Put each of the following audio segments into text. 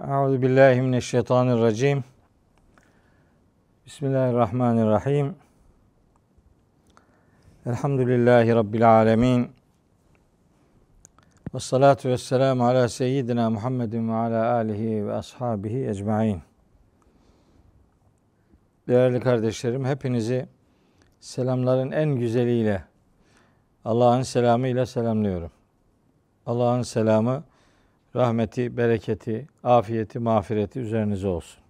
Euzu billahi mineşşeytanirracim. Bismillahirrahmanirrahim. Elhamdülillahi rabbil alamin. Ve salatu ve selamu ala seyyidina Muhammedin ve ala alihi ve ashabihi ecmain. Değerli kardeşlerim, hepinizi selamların en güzeliyle, Allah'ın selamıyla selamlıyorum. Allah'ın selamı, rahmeti, bereketi, afiyeti, mağfireti üzerinize olsun.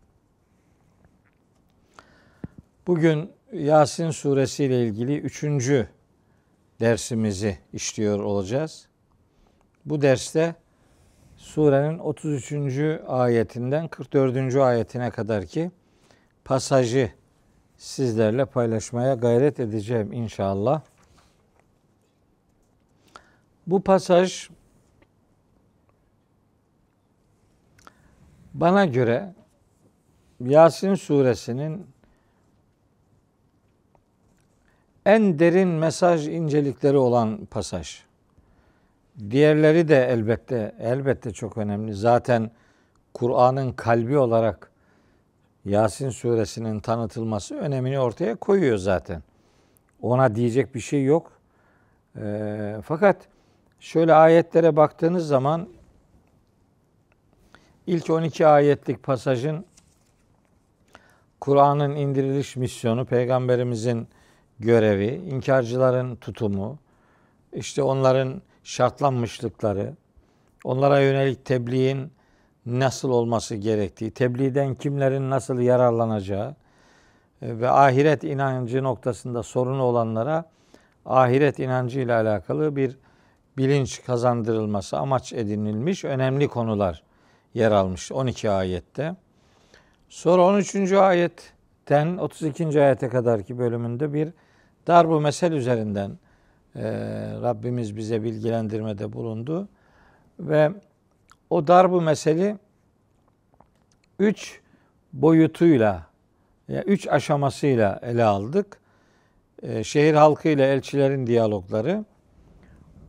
Bugün Yasin suresi ile ilgili üçüncü dersimizi işliyor olacağız. Bu derste surenin 33. ayetinden 44. ayetine kadar ki pasajı sizlerle paylaşmaya gayret edeceğim inşallah. Bu pasaj bana göre Yasin suresinin en derin mesaj incelikleri olan pasaj. Diğerleri de elbette elbette çok önemli. Zaten Kur'an'ın kalbi olarak Yasin suresinin tanıtılması önemini ortaya koyuyor zaten. Ona diyecek bir şey yok. E, fakat şöyle ayetlere baktığınız zaman ilk 12 ayetlik pasajın Kur'an'ın indiriliş misyonu, peygamberimizin görevi, inkarcıların tutumu, işte onların şartlanmışlıkları, onlara yönelik tebliğin nasıl olması gerektiği, tebliğden kimlerin nasıl yararlanacağı e, ve ahiret inancı noktasında sorunu olanlara ahiret inancı ile alakalı bir bilinç kazandırılması amaç edinilmiş önemli konular yer almış 12 ayette. Sonra 13. ayetten 32. ayete kadarki bölümünde bir darbu mesel üzerinden e, Rabbimiz bize bilgilendirmede bulundu. Ve o darbu meseli üç boyutuyla, yani üç aşamasıyla ele aldık. E, şehir halkı ile elçilerin diyalogları.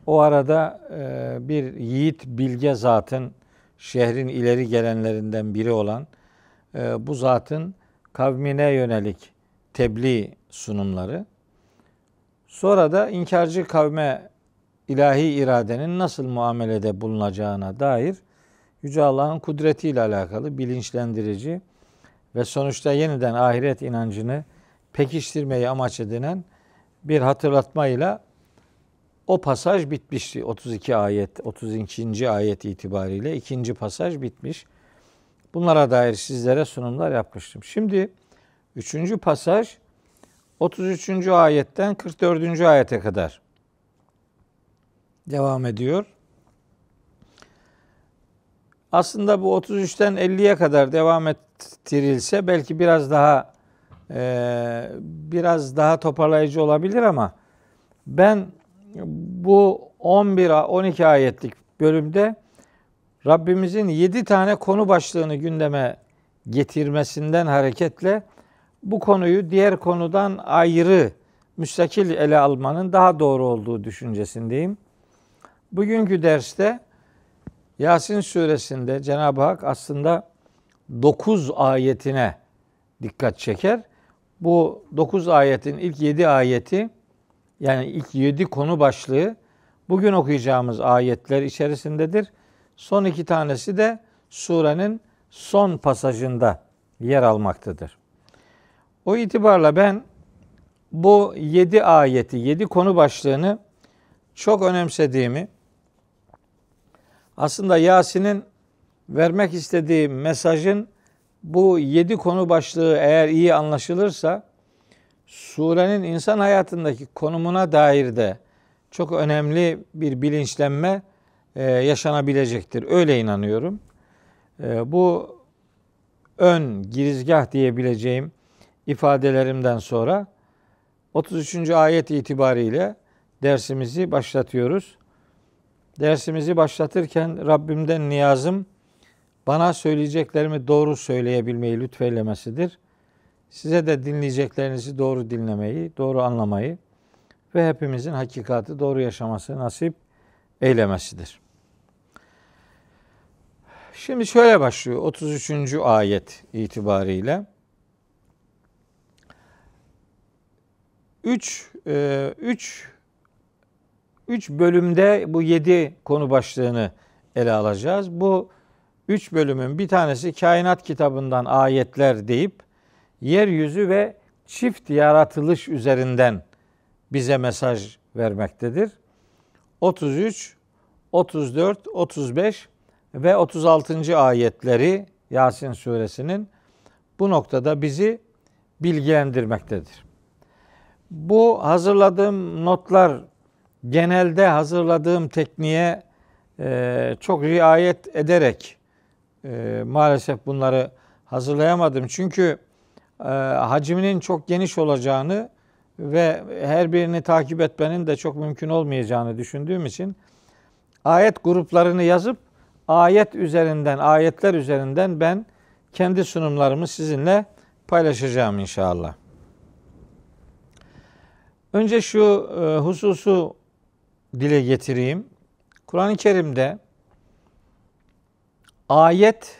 O arada e, bir yiğit bilge zatın şehrin ileri gelenlerinden biri olan e, bu zatın kavmine yönelik tebliğ sunumları. Sonra da inkarcı kavme ilahi iradenin nasıl muamelede bulunacağına dair Yüce Allah'ın kudretiyle alakalı bilinçlendirici ve sonuçta yeniden ahiret inancını pekiştirmeyi amaç edinen bir hatırlatmayla o pasaj bitmişti. 32 ayet, 32. ayet itibariyle ikinci pasaj bitmiş. Bunlara dair sizlere sunumlar yapmıştım. Şimdi üçüncü pasaj 33. ayetten 44. ayete kadar devam ediyor. Aslında bu 33'ten 50'ye kadar devam ettirilse belki biraz daha e, biraz daha toparlayıcı olabilir ama ben bu 11 12 ayetlik bölümde Rabbimizin 7 tane konu başlığını gündeme getirmesinden hareketle bu konuyu diğer konudan ayrı müstakil ele almanın daha doğru olduğu düşüncesindeyim. Bugünkü derste Yasin suresinde Cenab-ı Hak aslında 9 ayetine dikkat çeker. Bu 9 ayetin ilk 7 ayeti yani ilk 7 konu başlığı bugün okuyacağımız ayetler içerisindedir. Son iki tanesi de surenin son pasajında yer almaktadır. O itibarla ben bu 7 ayeti, 7 konu başlığını çok önemsediğimi, aslında Yasin'in vermek istediği mesajın bu 7 konu başlığı eğer iyi anlaşılırsa surenin insan hayatındaki konumuna dair de çok önemli bir bilinçlenme e, yaşanabilecektir. Öyle inanıyorum. E, bu ön girizgah diyebileceğim ifadelerimden sonra 33. ayet itibariyle dersimizi başlatıyoruz. Dersimizi başlatırken Rabbimden niyazım bana söyleyeceklerimi doğru söyleyebilmeyi lütfeylemesidir. Size de dinleyeceklerinizi doğru dinlemeyi, doğru anlamayı ve hepimizin hakikati doğru yaşaması nasip eylemesidir. Şimdi şöyle başlıyor 33. ayet itibariyle. 3 3 3 bölümde bu 7 konu başlığını ele alacağız. Bu 3 bölümün bir tanesi kainat kitabından ayetler deyip yeryüzü ve çift yaratılış üzerinden bize mesaj vermektedir. 33, 34, 35 ve 36. ayetleri Yasin suresinin bu noktada bizi bilgilendirmektedir. Bu hazırladığım notlar genelde hazırladığım tekniğe e, çok riayet ederek e, maalesef bunları hazırlayamadım. Çünkü hacminin çok geniş olacağını ve her birini takip etmenin de çok mümkün olmayacağını düşündüğüm için ayet gruplarını yazıp ayet üzerinden, ayetler üzerinden ben kendi sunumlarımı sizinle paylaşacağım inşallah. Önce şu e, hususu dile getireyim. Kur'an-ı Kerim'de ayet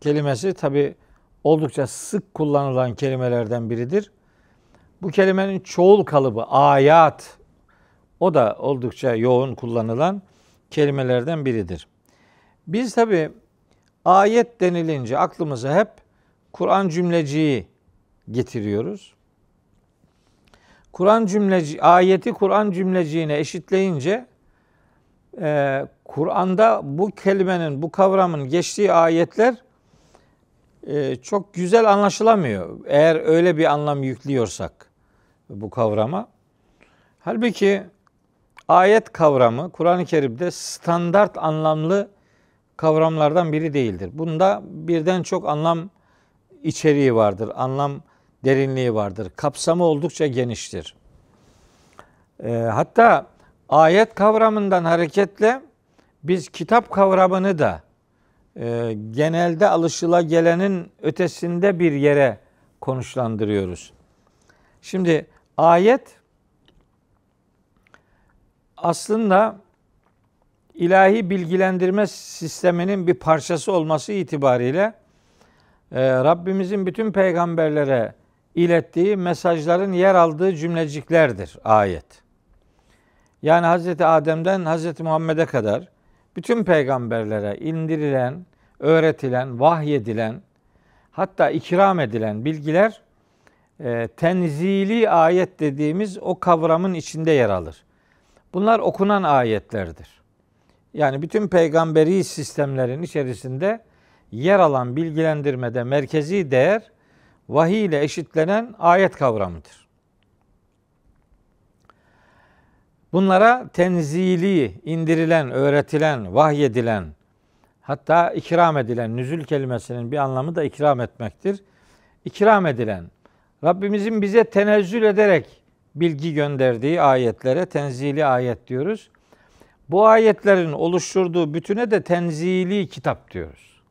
kelimesi tabi oldukça sık kullanılan kelimelerden biridir. Bu kelimenin çoğul kalıbı ayat o da oldukça yoğun kullanılan kelimelerden biridir. Biz tabi ayet denilince aklımıza hep Kur'an cümleciği getiriyoruz. Kur'an cümleci ayeti Kur'an cümleciğine eşitleyince e, Kur'an'da bu kelimenin, bu kavramın geçtiği ayetler çok güzel anlaşılamıyor. Eğer öyle bir anlam yüklüyorsak bu kavrama. Halbuki ayet kavramı Kur'an-ı Kerim'de standart anlamlı kavramlardan biri değildir. Bunda birden çok anlam içeriği vardır. Anlam derinliği vardır. Kapsamı oldukça geniştir. E, hatta ayet kavramından hareketle biz kitap kavramını da e, genelde alışıla gelenin ötesinde bir yere konuşlandırıyoruz. Şimdi ayet aslında ilahi bilgilendirme sisteminin bir parçası olması itibariyle e, Rabbimizin bütün peygamberlere ilettiği mesajların yer aldığı cümleciklerdir ayet. Yani Hz. Adem'den Hz. Muhammed'e kadar bütün peygamberlere indirilen, öğretilen, vahyedilen, hatta ikram edilen bilgiler e, tenzili ayet dediğimiz o kavramın içinde yer alır. Bunlar okunan ayetlerdir. Yani bütün peygamberi sistemlerin içerisinde yer alan bilgilendirmede merkezi değer vahiy ile eşitlenen ayet kavramıdır. Bunlara tenzili, indirilen, öğretilen, vahyedilen, hatta ikram edilen, nüzül kelimesinin bir anlamı da ikram etmektir. İkram edilen, Rabbimizin bize tenezzül ederek bilgi gönderdiği ayetlere tenzili ayet diyoruz. Bu ayetlerin oluşturduğu bütüne de tenzili kitap diyoruz.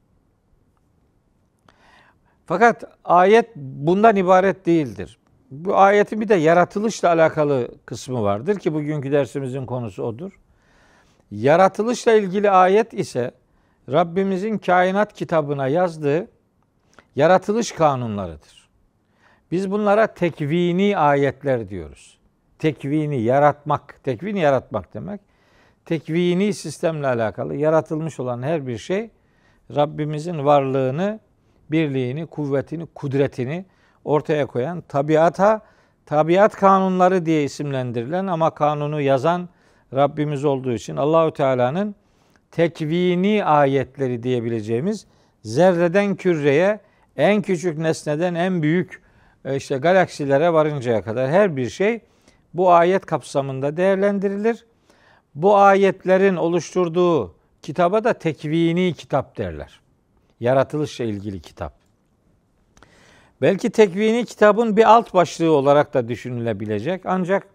Fakat ayet bundan ibaret değildir. Bu ayetin bir de yaratılışla alakalı kısmı vardır ki bugünkü dersimizin konusu odur. Yaratılışla ilgili ayet ise Rabbimizin kainat kitabına yazdığı yaratılış kanunlarıdır. Biz bunlara tekvini ayetler diyoruz. Tekvini yaratmak, tekvini yaratmak demek. Tekvini sistemle alakalı yaratılmış olan her bir şey Rabbimizin varlığını birliğini, kuvvetini, kudretini ortaya koyan tabiata, tabiat kanunları diye isimlendirilen ama kanunu yazan Rabbimiz olduğu için Allahü Teala'nın tekvini ayetleri diyebileceğimiz zerreden küreye, en küçük nesneden en büyük e, işte galaksilere varıncaya kadar her bir şey bu ayet kapsamında değerlendirilir. Bu ayetlerin oluşturduğu kitaba da tekvini kitap derler yaratılışla ilgili kitap. Belki tekvini kitabın bir alt başlığı olarak da düşünülebilecek. Ancak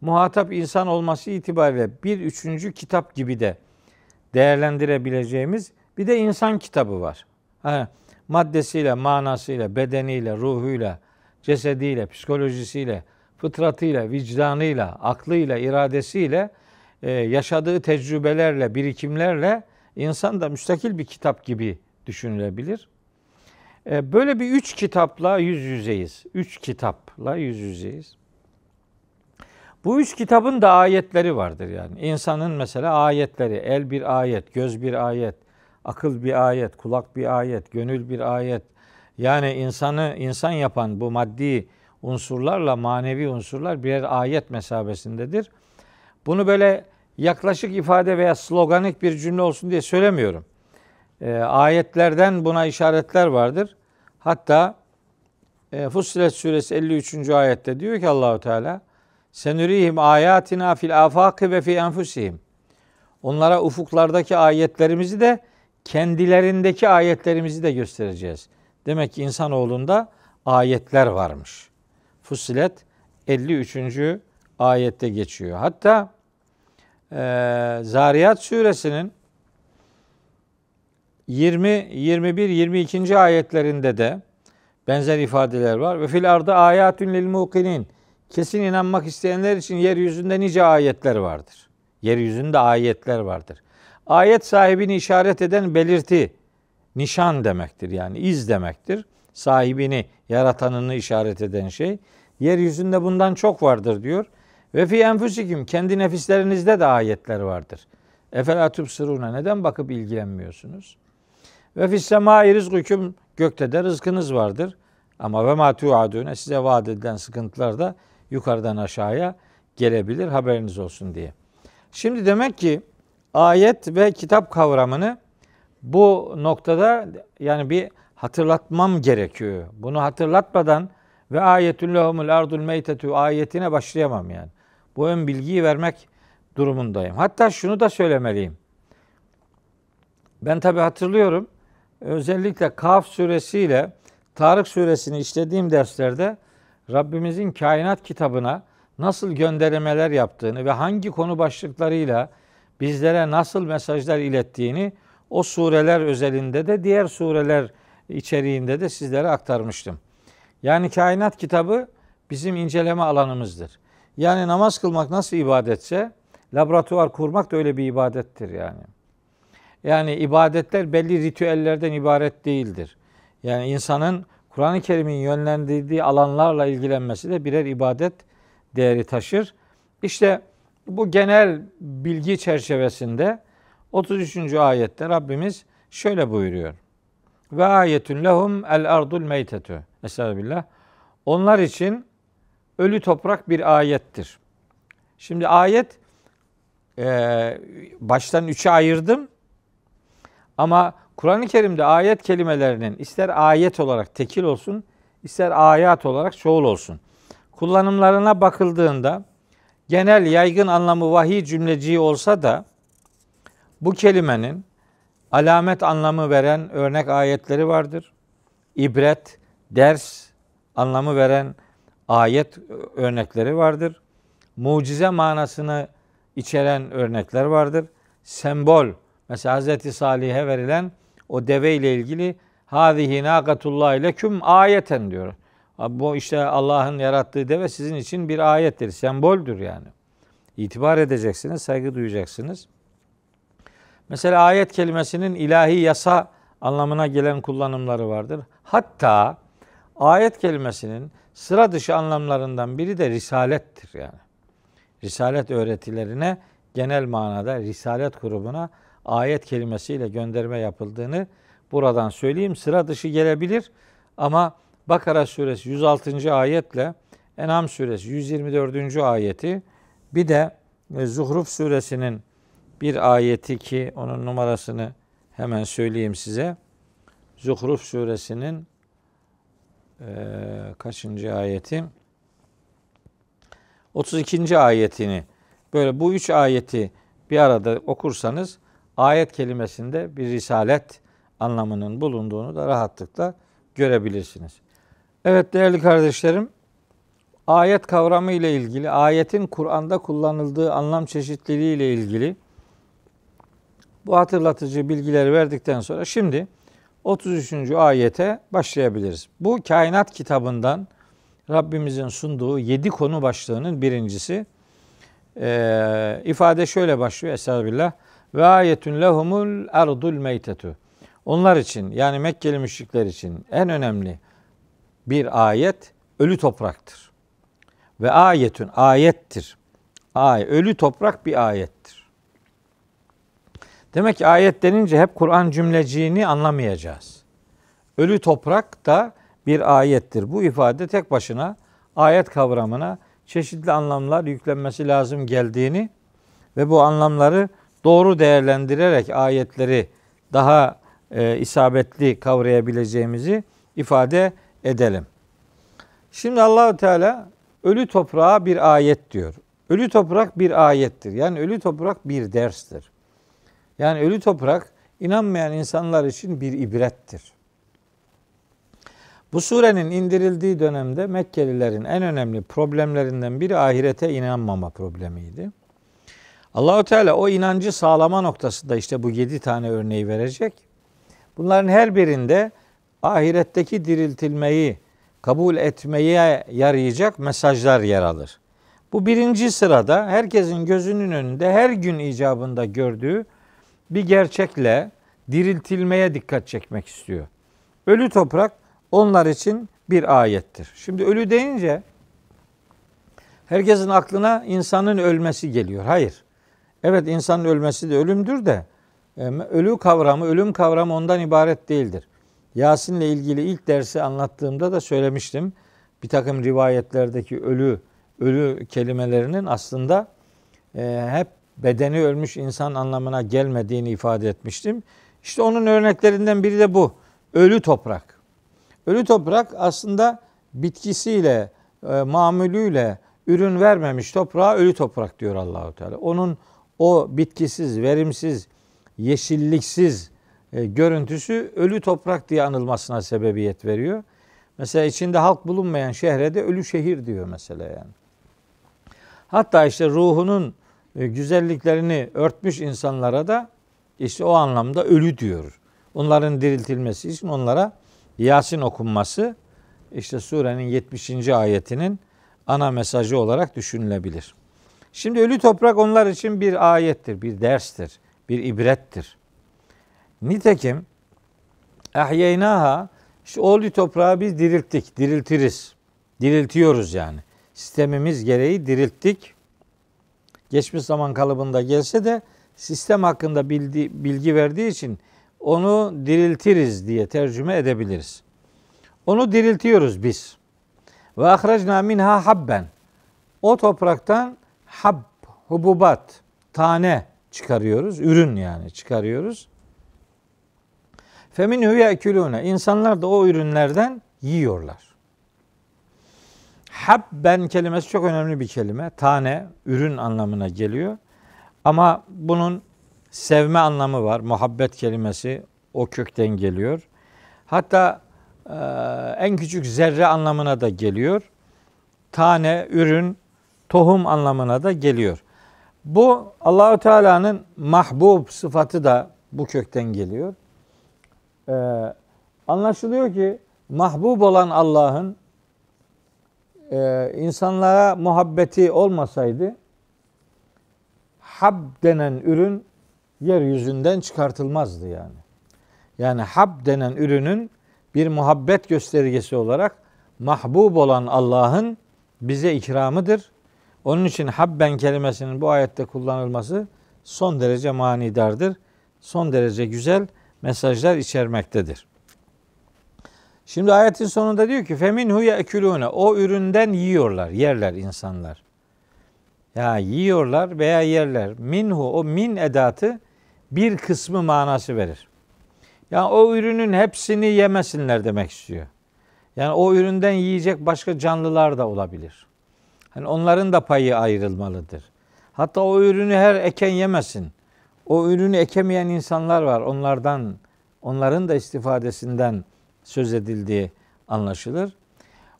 muhatap insan olması itibariyle bir üçüncü kitap gibi de değerlendirebileceğimiz bir de insan kitabı var. Ha, maddesiyle, manasıyla, bedeniyle, ruhuyla, cesediyle, psikolojisiyle, fıtratıyla, vicdanıyla, aklıyla, iradesiyle, e, yaşadığı tecrübelerle, birikimlerle insan da müstakil bir kitap gibi düşünülebilir. E, böyle bir üç kitapla yüz yüzeyiz. Üç kitapla yüz yüzeyiz. Bu üç kitabın da ayetleri vardır yani. İnsanın mesela ayetleri, el bir ayet, göz bir ayet, akıl bir ayet, kulak bir ayet, gönül bir ayet. Yani insanı insan yapan bu maddi unsurlarla manevi unsurlar birer ayet mesabesindedir. Bunu böyle yaklaşık ifade veya sloganik bir cümle olsun diye söylemiyorum. E, ayetlerden buna işaretler vardır. Hatta e, Fussilet suresi 53. ayette diyor ki Allahu Teala Senürihim ayatina fil afaki ve fi enfusihim. Onlara ufuklardaki ayetlerimizi de kendilerindeki ayetlerimizi de göstereceğiz. Demek ki insanoğlunda ayetler varmış. Fussilet 53. ayette geçiyor. Hatta e, Zariyat suresinin 20, 21, 22. ayetlerinde de benzer ifadeler var. Ve fil ardı ayatun lil mukinin. Kesin inanmak isteyenler için yeryüzünde nice ayetler vardır. Yeryüzünde ayetler vardır. Ayet sahibini işaret eden belirti, nişan demektir yani iz demektir. Sahibini, yaratanını işaret eden şey. Yeryüzünde bundan çok vardır diyor. Ve fi enfusikum kendi nefislerinizde de ayetler vardır. Efela tubsiruna neden bakıp ilgilenmiyorsunuz? Ve fis semai rizkukum gökte de rızkınız vardır. Ama ve ma tuadune size vaat edilen sıkıntılar da yukarıdan aşağıya gelebilir haberiniz olsun diye. Şimdi demek ki ayet ve kitap kavramını bu noktada yani bir hatırlatmam gerekiyor. Bunu hatırlatmadan ve ayetün lehumul ardul meytetu ayetine başlayamam yani. Bu ön bilgiyi vermek durumundayım. Hatta şunu da söylemeliyim. Ben tabi hatırlıyorum. Özellikle Kaf suresiyle Tarık suresini işlediğim derslerde Rabbimizin kainat kitabına nasıl göndermeler yaptığını ve hangi konu başlıklarıyla bizlere nasıl mesajlar ilettiğini o sureler özelinde de diğer sureler içeriğinde de sizlere aktarmıştım. Yani kainat kitabı bizim inceleme alanımızdır. Yani namaz kılmak nasıl ibadetse laboratuvar kurmak da öyle bir ibadettir yani. Yani ibadetler belli ritüellerden ibaret değildir. Yani insanın Kur'an-ı Kerim'in yönlendirdiği alanlarla ilgilenmesi de birer ibadet değeri taşır. İşte bu genel bilgi çerçevesinde 33. ayette Rabbimiz şöyle buyuruyor. Ve ayetün lehum el ardul meytetü. Estağfirullah. Onlar için ölü toprak bir ayettir. Şimdi ayet e, baştan üçe ayırdım. Ama Kur'an-ı Kerim'de ayet kelimelerinin ister ayet olarak tekil olsun, ister ayat olarak çoğul olsun. Kullanımlarına bakıldığında genel yaygın anlamı vahiy cümleciği olsa da bu kelimenin alamet anlamı veren örnek ayetleri vardır. İbret, ders anlamı veren ayet örnekleri vardır. Mucize manasını içeren örnekler vardır. Sembol, mesela Hz. Salih'e verilen o deve ile ilgili hâzihi nâkatullah leküm ayeten diyor. Bu işte Allah'ın yarattığı deve sizin için bir ayettir, semboldür yani. İtibar edeceksiniz, saygı duyacaksınız. Mesela ayet kelimesinin ilahi yasa anlamına gelen kullanımları vardır. Hatta ayet kelimesinin sıra dışı anlamlarından biri de risalettir yani. Risalet öğretilerine genel manada risalet grubuna ayet kelimesiyle gönderme yapıldığını buradan söyleyeyim. Sıra dışı gelebilir ama Bakara suresi 106. ayetle Enam suresi 124. ayeti bir de e, Zuhruf suresinin bir ayeti ki onun numarasını hemen söyleyeyim size. Zuhruf suresinin e, kaçıncı ayeti? 32. ayetini böyle bu üç ayeti bir arada okursanız ayet kelimesinde bir risalet anlamının bulunduğunu da rahatlıkla görebilirsiniz. Evet değerli kardeşlerim, ayet kavramı ile ilgili, ayetin Kur'an'da kullanıldığı anlam çeşitliliği ile ilgili bu hatırlatıcı bilgileri verdikten sonra şimdi 33. ayete başlayabiliriz. Bu kainat kitabından Rabbimizin sunduğu yedi konu başlığının birincisi. Ee, ifade şöyle başlıyor Estağfirullah. Ve ayetun lehumul ardul meytetu. Onlar için yani Mekkeli müşrikler için en önemli bir ayet ölü topraktır. Ve ayetün ayettir. Ay, ölü toprak bir ayettir. Demek ki ayet denince hep Kur'an cümleciğini anlamayacağız. Ölü toprak da bir ayettir. Bu ifade tek başına ayet kavramına çeşitli anlamlar yüklenmesi lazım geldiğini ve bu anlamları doğru değerlendirerek ayetleri daha e, isabetli kavrayabileceğimizi ifade edelim. Şimdi Allahu Teala ölü toprağa bir ayet diyor. Ölü toprak bir ayettir. Yani ölü toprak bir derstir. Yani ölü toprak inanmayan insanlar için bir ibrettir. Bu surenin indirildiği dönemde Mekkelilerin en önemli problemlerinden biri ahirete inanmama problemiydi. Allahu Teala o inancı sağlama noktasında işte bu yedi tane örneği verecek. Bunların her birinde ahiretteki diriltilmeyi kabul etmeye yarayacak mesajlar yer alır. Bu birinci sırada herkesin gözünün önünde her gün icabında gördüğü bir gerçekle diriltilmeye dikkat çekmek istiyor. Ölü toprak onlar için bir ayettir. Şimdi ölü deyince herkesin aklına insanın ölmesi geliyor. Hayır. Evet insanın ölmesi de ölümdür de ölü kavramı, ölüm kavramı ondan ibaret değildir. Yasin'le ilgili ilk dersi anlattığımda da söylemiştim. Bir takım rivayetlerdeki ölü ölü kelimelerinin aslında e, hep bedeni ölmüş insan anlamına gelmediğini ifade etmiştim. İşte onun örneklerinden biri de bu. Ölü toprak. Ölü toprak aslında bitkisiyle, e, mamülüyle ürün vermemiş toprağa ölü toprak diyor Allahu Teala. Onun o bitkisiz, verimsiz, yeşilliksiz e, görüntüsü ölü toprak diye anılmasına sebebiyet veriyor. Mesela içinde halk bulunmayan şehre de ölü şehir diyor mesela yani. Hatta işte ruhunun e, güzelliklerini örtmüş insanlara da işte o anlamda ölü diyor. Onların diriltilmesi için onlara Yasin okunması işte surenin 70. ayetinin ana mesajı olarak düşünülebilir. Şimdi ölü toprak onlar için bir ayettir, bir derstir, bir ibrettir. Nitekim ahyeynaha o ölü toprağı biz dirilttik, diriltiriz. Diriltiyoruz yani. Sistemimiz gereği dirilttik. Geçmiş zaman kalıbında gelse de sistem hakkında bildi, bilgi verdiği için onu diriltiriz diye tercüme edebiliriz. Onu diriltiyoruz biz. Ve ahracna minha habben. O topraktan hab, hububat, tane çıkarıyoruz. Ürün yani çıkarıyoruz. Feminhu yekulune. İnsanlar da o ürünlerden yiyorlar. Habben kelimesi çok önemli bir kelime. Tane, ürün anlamına geliyor. Ama bunun sevme anlamı var. Muhabbet kelimesi o kökten geliyor. Hatta e, en küçük zerre anlamına da geliyor. Tane, ürün, tohum anlamına da geliyor. Bu Allahu Teala'nın mahbub sıfatı da bu kökten geliyor. Ee, anlaşılıyor ki mahbub olan Allah'ın e, insanlara muhabbeti olmasaydı hab denen ürün yeryüzünden çıkartılmazdı yani. Yani hab denen ürünün bir muhabbet göstergesi olarak mahbub olan Allah'ın bize ikramıdır. Onun için habben kelimesinin bu ayette kullanılması son derece manidardır. Son derece güzel mesajlar içermektedir. Şimdi ayetin sonunda diyor ki feminhu yekulune o üründen yiyorlar, yerler insanlar. Ya yiyorlar veya yerler. Minhu o min edatı bir kısmı manası verir. Yani o ürünün hepsini yemesinler demek istiyor. Yani o üründen yiyecek başka canlılar da olabilir. Hani onların da payı ayrılmalıdır. Hatta o ürünü her eken yemesin. O ürünü ekemeyen insanlar var. Onlardan, onların da istifadesinden söz edildiği anlaşılır.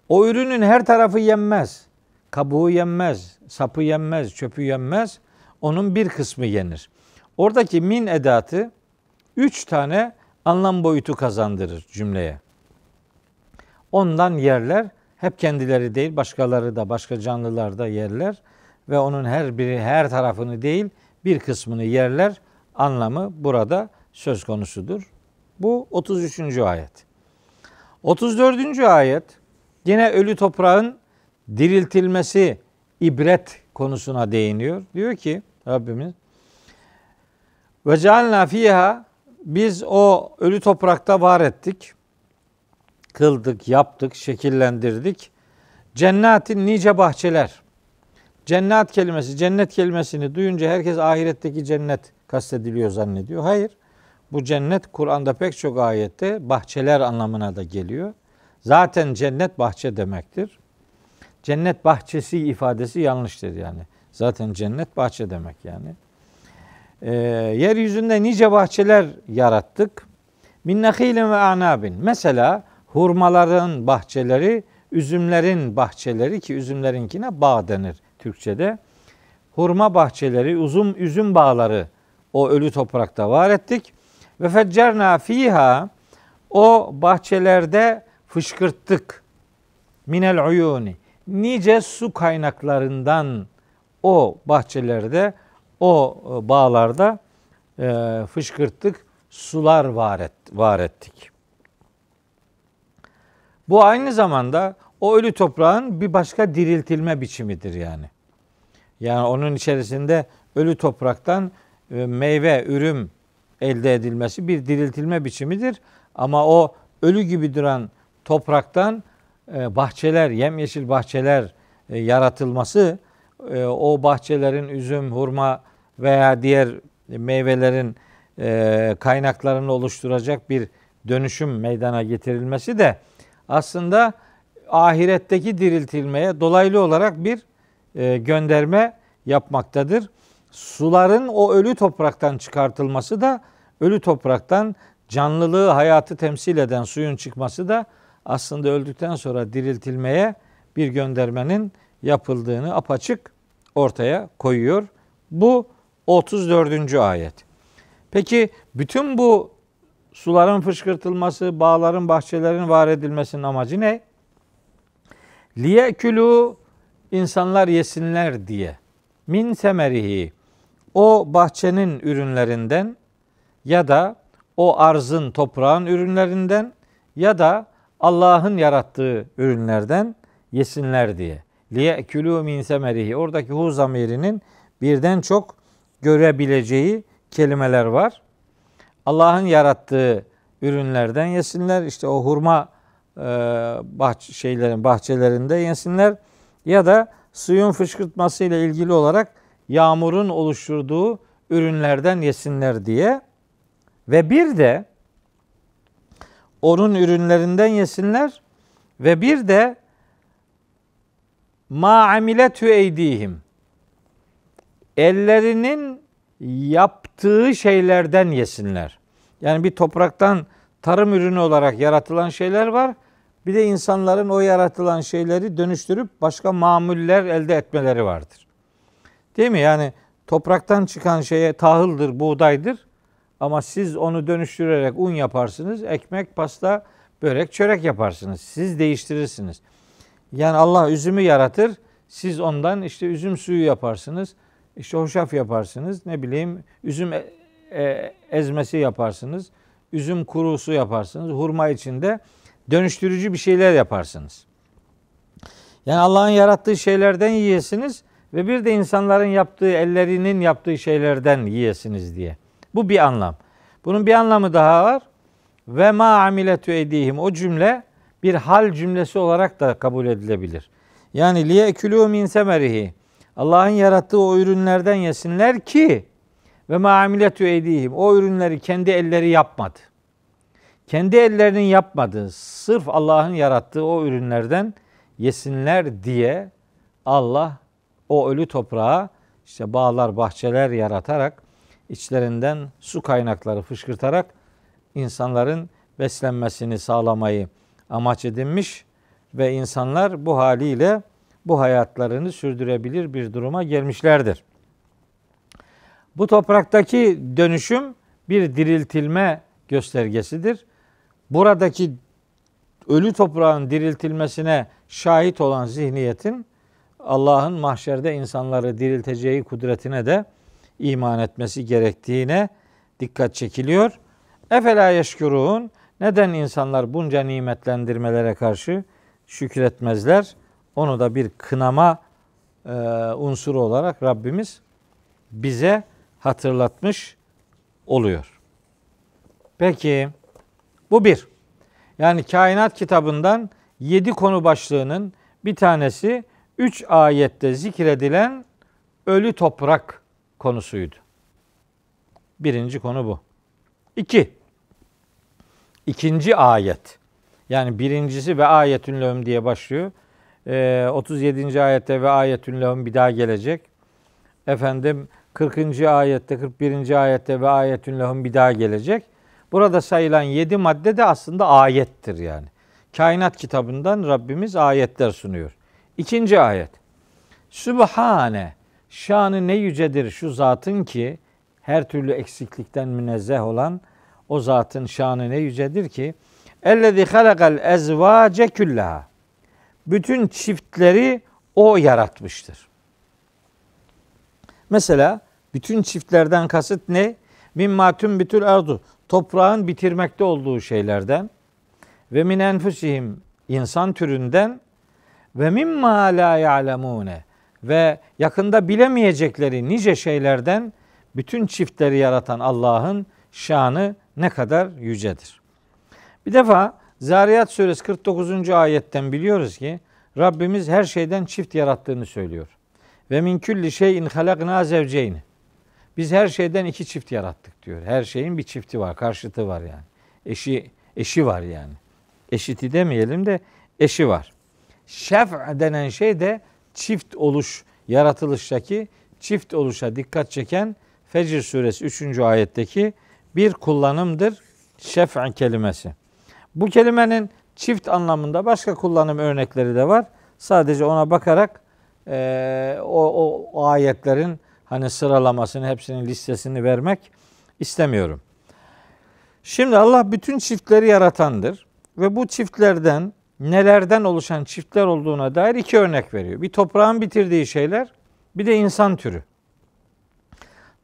O ürünün her tarafı yenmez. Kabuğu yenmez, sapı yenmez, çöpü yenmez. Onun bir kısmı yenir. Oradaki min edatı üç tane anlam boyutu kazandırır cümleye. Ondan yerler hep kendileri değil başkaları da başka canlılar da yerler ve onun her biri her tarafını değil bir kısmını yerler anlamı burada söz konusudur. Bu 33. ayet. 34. ayet yine ölü toprağın diriltilmesi ibret konusuna değiniyor. Diyor ki Rabbimiz ve cealna fiha biz o ölü toprakta var ettik. Kıldık, yaptık, şekillendirdik. Cennetin nice bahçeler. Cennet kelimesi, cennet kelimesini duyunca herkes ahiretteki cennet kastediliyor zannediyor. Hayır. Bu cennet Kur'an'da pek çok ayette bahçeler anlamına da geliyor. Zaten cennet bahçe demektir. Cennet bahçesi ifadesi yanlıştır yani. Zaten cennet bahçe demek yani. Ee, yeryüzünde nice bahçeler yarattık. Min nehilin ve anabin. Mesela hurmaların bahçeleri, üzümlerin bahçeleri ki üzümlerinkine bağ denir Türkçe'de. Hurma bahçeleri, uzun üzüm bağları o ölü toprakta var ettik. Ve feccerna fiha o bahçelerde fışkırttık. Minel uyuni. Nice su kaynaklarından o bahçelerde, o e, bağlarda e, fışkırttık, sular var, et, var ettik. Bu aynı zamanda o ölü toprağın bir başka diriltilme biçimidir yani. Yani onun içerisinde ölü topraktan e, meyve, ürüm elde edilmesi bir diriltilme biçimidir. Ama o ölü gibi duran topraktan e, bahçeler, yemyeşil bahçeler e, yaratılması o bahçelerin üzüm, hurma veya diğer meyvelerin kaynaklarını oluşturacak bir dönüşüm meydana getirilmesi de aslında ahiretteki diriltilmeye dolaylı olarak bir gönderme yapmaktadır suların o ölü topraktan çıkartılması da ölü topraktan canlılığı, hayatı temsil eden suyun çıkması da aslında öldükten sonra diriltilmeye bir göndermenin yapıldığını apaçık ortaya koyuyor. Bu 34. ayet. Peki bütün bu suların fışkırtılması, bağların, bahçelerin var edilmesinin amacı ne? Liyekülü insanlar yesinler diye. Min semerihi o bahçenin ürünlerinden ya da o arzın, toprağın ürünlerinden ya da Allah'ın yarattığı ürünlerden yesinler diye. Liyekülü min semerihi. Oradaki hu zamirinin birden çok görebileceği kelimeler var. Allah'ın yarattığı ürünlerden yesinler. İşte o hurma e, bahç şeylerin bahçelerinde yesinler ya da suyun fışkırtması ile ilgili olarak yağmurun oluşturduğu ürünlerden yesinler diye ve bir de onun ürünlerinden yesinler ve bir de ma amiletü eydihim ellerinin yaptığı şeylerden yesinler. Yani bir topraktan tarım ürünü olarak yaratılan şeyler var. Bir de insanların o yaratılan şeyleri dönüştürüp başka mamuller elde etmeleri vardır. Değil mi? Yani topraktan çıkan şeye tahıldır, buğdaydır. Ama siz onu dönüştürerek un yaparsınız. Ekmek, pasta, börek, çörek yaparsınız. Siz değiştirirsiniz. Yani Allah üzümü yaratır. Siz ondan işte üzüm suyu yaparsınız. İşte hoşaf yaparsınız. Ne bileyim üzüm e, ezmesi yaparsınız. Üzüm kurusu yaparsınız. Hurma içinde dönüştürücü bir şeyler yaparsınız. Yani Allah'ın yarattığı şeylerden yiyesiniz ve bir de insanların yaptığı, ellerinin yaptığı şeylerden yiyesiniz diye. Bu bir anlam. Bunun bir anlamı daha var. Ve ma amiletü edihim o cümle bir hal cümlesi olarak da kabul edilebilir. Yani liye ekülü min semerihi. Allah'ın yarattığı o ürünlerden yesinler ki ve ma amiletü edihim. O ürünleri kendi elleri yapmadı. Kendi ellerinin yapmadığı, sırf Allah'ın yarattığı o ürünlerden yesinler diye Allah o ölü toprağa işte bağlar, bahçeler yaratarak içlerinden su kaynakları fışkırtarak insanların beslenmesini sağlamayı amaç edinmiş ve insanlar bu haliyle bu hayatlarını sürdürebilir bir duruma gelmişlerdir. Bu topraktaki dönüşüm bir diriltilme göstergesidir. Buradaki ölü toprağın diriltilmesine şahit olan zihniyetin Allah'ın mahşerde insanları dirilteceği kudretine de iman etmesi gerektiğine dikkat çekiliyor. Efela yeşkurun neden insanlar bunca nimetlendirmelere karşı şükretmezler? Onu da bir kınama e, unsuru olarak Rabbimiz bize hatırlatmış oluyor. Peki bu bir. Yani kainat kitabından yedi konu başlığının bir tanesi üç ayette zikredilen ölü toprak konusuydu. Birinci konu bu. İki. İkinci ayet. Yani birincisi ve ayetün lehum diye başlıyor. Ee, 37. ayette ve ayetün lehum bir daha gelecek. Efendim 40. ayette, 41. ayette ve ayetün lehum bir daha gelecek. Burada sayılan 7 madde de aslında ayettir yani. Kainat kitabından Rabbimiz ayetler sunuyor. İkinci ayet. Sübhane, şanı ne yücedir şu zatın ki her türlü eksiklikten münezzeh olan o zatın şanı ne yücedir ki ellezî halakal ezvâce küllaha bütün çiftleri o yaratmıştır. Mesela bütün çiftlerden kasıt ne? Mimma tüm bütül ardu toprağın bitirmekte olduğu şeylerden ve min enfusihim insan türünden ve mimma la ya'lemune ve yakında bilemeyecekleri nice şeylerden bütün çiftleri yaratan Allah'ın şanı ne kadar yücedir. Bir defa Zariyat suresi 49. ayetten biliyoruz ki Rabbimiz her şeyden çift yarattığını söylüyor. Ve min külli şeyin halakna zevceyn. Biz her şeyden iki çift yarattık diyor. Her şeyin bir çifti var, karşıtı var yani. Eşi eşi var yani. Eşiti demeyelim de eşi var. Şef denen şey de çift oluş, yaratılıştaki çift oluşa dikkat çeken Fecr suresi 3. ayetteki bir kullanımdır şef'a kelimesi. Bu kelimenin çift anlamında başka kullanım örnekleri de var. Sadece ona bakarak e, o, o ayetlerin hani sıralamasını, hepsinin listesini vermek istemiyorum. Şimdi Allah bütün çiftleri yaratandır ve bu çiftlerden nelerden oluşan çiftler olduğuna dair iki örnek veriyor. Bir toprağın bitirdiği şeyler, bir de insan türü.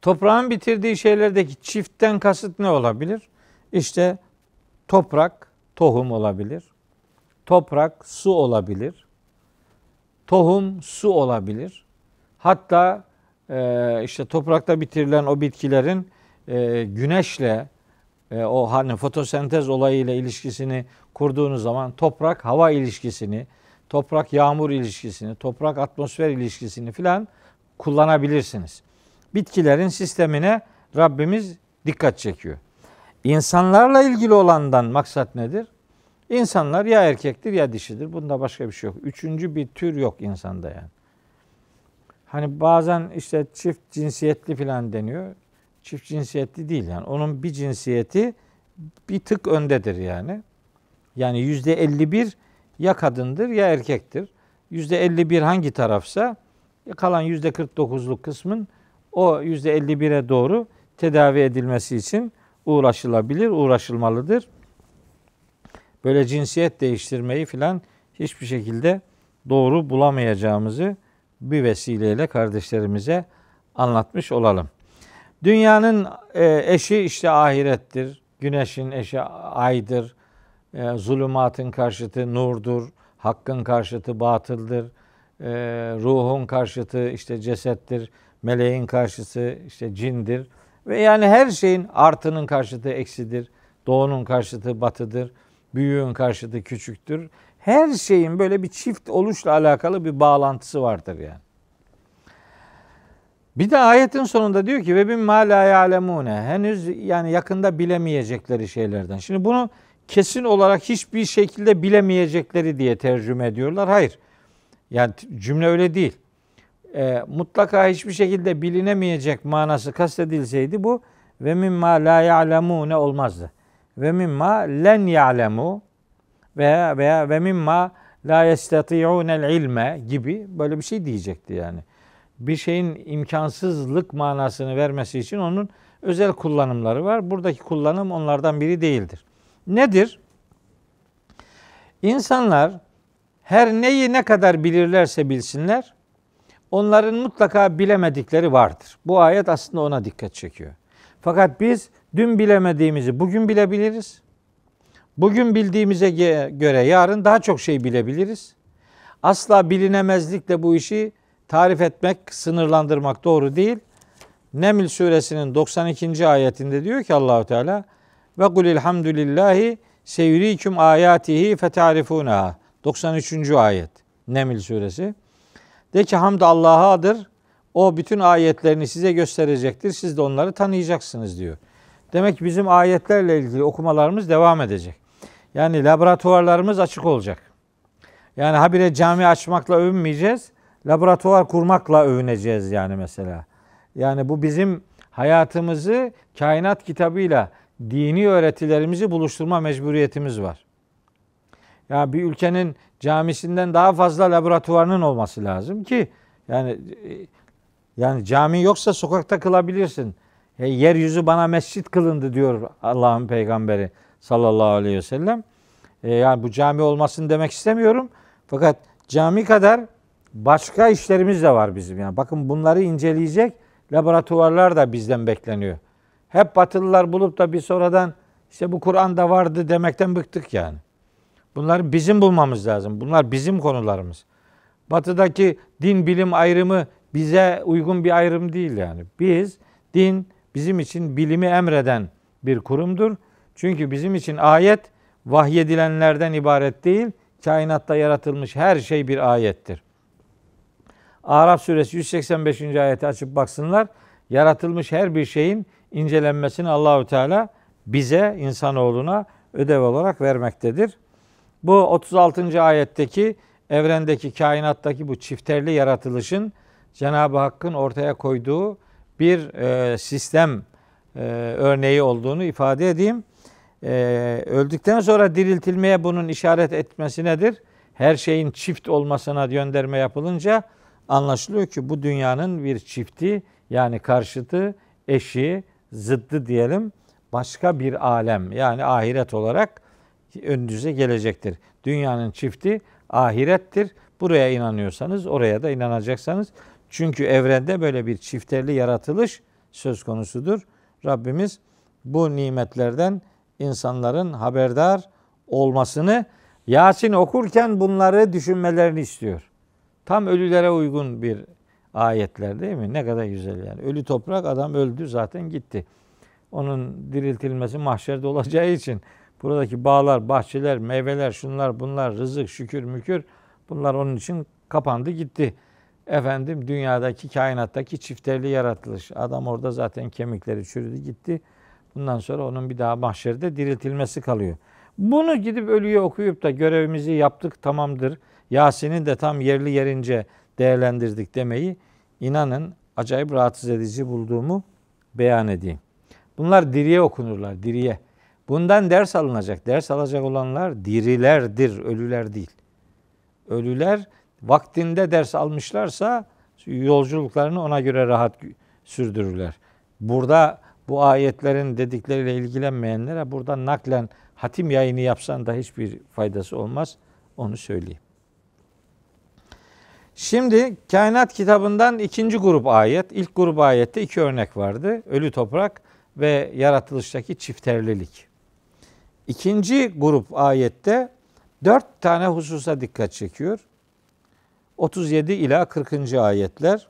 Toprağın bitirdiği şeylerdeki çiftten kasıt ne olabilir? İşte toprak, tohum olabilir. Toprak, su olabilir. Tohum, su olabilir. Hatta e, işte toprakta bitirilen o bitkilerin e, güneşle e, o hani fotosentez olayıyla ilişkisini kurduğunuz zaman toprak hava ilişkisini, toprak yağmur ilişkisini, toprak atmosfer ilişkisini filan kullanabilirsiniz. Bitkilerin sistemine Rabbimiz dikkat çekiyor. İnsanlarla ilgili olandan maksat nedir? İnsanlar ya erkektir ya dişidir. Bunda başka bir şey yok. Üçüncü bir tür yok insanda yani. Hani bazen işte çift cinsiyetli falan deniyor. Çift cinsiyetli değil yani. Onun bir cinsiyeti bir tık öndedir yani. Yani yüzde 51 ya kadındır ya erkektir. Yüzde 51 hangi tarafsa kalan yüzde 49'luk kısmın o yüzde 51'e doğru tedavi edilmesi için uğraşılabilir, uğraşılmalıdır. Böyle cinsiyet değiştirmeyi filan hiçbir şekilde doğru bulamayacağımızı bir vesileyle kardeşlerimize anlatmış olalım. Dünyanın e, eşi işte ahirettir. Güneşin eşi aydır. E, zulümatın karşıtı nurdur. Hakkın karşıtı batıldır. E, ruhun karşıtı işte cesettir. Meleğin karşıtı işte cindir. Ve yani her şeyin artının karşıtı eksidir. Doğunun karşıtı batıdır. Büyüğün karşıtı küçüktür her şeyin böyle bir çift oluşla alakalı bir bağlantısı vardır yani. Bir de ayetin sonunda diyor ki ve bin ma la henüz yani yakında bilemeyecekleri şeylerden. Şimdi bunu kesin olarak hiçbir şekilde bilemeyecekleri diye tercüme ediyorlar. Hayır. Yani cümle öyle değil. E, mutlaka hiçbir şekilde bilinemeyecek manası kastedilseydi bu ve mimma la ya'lemune olmazdı. Ve mimma len ya'lemu veya veya ve mimma la yestati'unel ilme gibi böyle bir şey diyecekti yani. Bir şeyin imkansızlık manasını vermesi için onun özel kullanımları var. Buradaki kullanım onlardan biri değildir. Nedir? İnsanlar her neyi ne kadar bilirlerse bilsinler, onların mutlaka bilemedikleri vardır. Bu ayet aslında ona dikkat çekiyor. Fakat biz Dün bilemediğimizi bugün bilebiliriz. Bugün bildiğimize göre yarın daha çok şey bilebiliriz. Asla bilinemezlikle bu işi tarif etmek, sınırlandırmak doğru değil. Neml suresinin 92. ayetinde diyor ki Allahu Teala ve kul elhamdülillahi seyuriküm ayatihi fetarifunaha. 93. ayet Neml suresi. De ki hamd Allah'adır. O bütün ayetlerini size gösterecektir. Siz de onları tanıyacaksınız diyor. Demek ki bizim ayetlerle ilgili okumalarımız devam edecek. Yani laboratuvarlarımız açık olacak. Yani habire cami açmakla övünmeyeceğiz. Laboratuvar kurmakla övüneceğiz yani mesela. Yani bu bizim hayatımızı kainat kitabıyla dini öğretilerimizi buluşturma mecburiyetimiz var. Ya bir ülkenin camisinden daha fazla laboratuvarının olması lazım ki yani yani cami yoksa sokakta kılabilirsin. E, yeryüzü bana mescit kılındı diyor Allah'ın peygamberi sallallahu aleyhi ve sellem. E, yani bu cami olmasın demek istemiyorum. Fakat cami kadar başka işlerimiz de var bizim. Yani bakın bunları inceleyecek laboratuvarlar da bizden bekleniyor. Hep batılılar bulup da bir sonradan işte bu Kur'an'da vardı demekten bıktık yani. Bunları bizim bulmamız lazım. Bunlar bizim konularımız. Batıdaki din bilim ayrımı bize uygun bir ayrım değil yani. Biz din bizim için bilimi emreden bir kurumdur. Çünkü bizim için ayet vahyedilenlerden ibaret değil, kainatta yaratılmış her şey bir ayettir. Araf suresi 185. ayeti açıp baksınlar. Yaratılmış her bir şeyin incelenmesini Allahü Teala bize, insanoğluna ödev olarak vermektedir. Bu 36. ayetteki evrendeki, kainattaki bu çifterli yaratılışın Cenab-ı Hakk'ın ortaya koyduğu bir e, sistem e, örneği olduğunu ifade edeyim. E, öldükten sonra diriltilmeye bunun işaret etmesi nedir? Her şeyin çift olmasına gönderme yapılınca anlaşılıyor ki bu dünyanın bir çifti yani karşıtı, eşi, zıddı diyelim başka bir alem yani ahiret olarak önünüze gelecektir. Dünyanın çifti ahirettir. Buraya inanıyorsanız oraya da inanacaksanız çünkü evrende böyle bir çifterli yaratılış söz konusudur. Rabbimiz bu nimetlerden insanların haberdar olmasını Yasin okurken bunları düşünmelerini istiyor. Tam ölülere uygun bir ayetler değil mi? Ne kadar güzel yani. Ölü toprak adam öldü zaten gitti. Onun diriltilmesi mahşerde olacağı için buradaki bağlar, bahçeler, meyveler, şunlar bunlar, rızık, şükür, mükür bunlar onun için kapandı gitti. Efendim dünyadaki kainattaki çifterli yaratılış. Adam orada zaten kemikleri çürüdü gitti. Bundan sonra onun bir daha mahşerde diriltilmesi kalıyor. Bunu gidip ölüye okuyup da görevimizi yaptık tamamdır. Yasin'in de tam yerli yerince değerlendirdik demeyi inanın acayip rahatsız edici bulduğumu beyan edeyim. Bunlar diriye okunurlar, diriye. Bundan ders alınacak. Ders alacak olanlar dirilerdir, ölüler değil. Ölüler vaktinde ders almışlarsa yolculuklarını ona göre rahat sürdürürler. Burada bu ayetlerin dedikleriyle ilgilenmeyenlere burada naklen hatim yayını yapsan da hiçbir faydası olmaz. Onu söyleyeyim. Şimdi kainat kitabından ikinci grup ayet. İlk grup ayette iki örnek vardı. Ölü toprak ve yaratılıştaki çifterlilik. İkinci grup ayette dört tane hususa dikkat çekiyor. 37 ila 40. ayetler.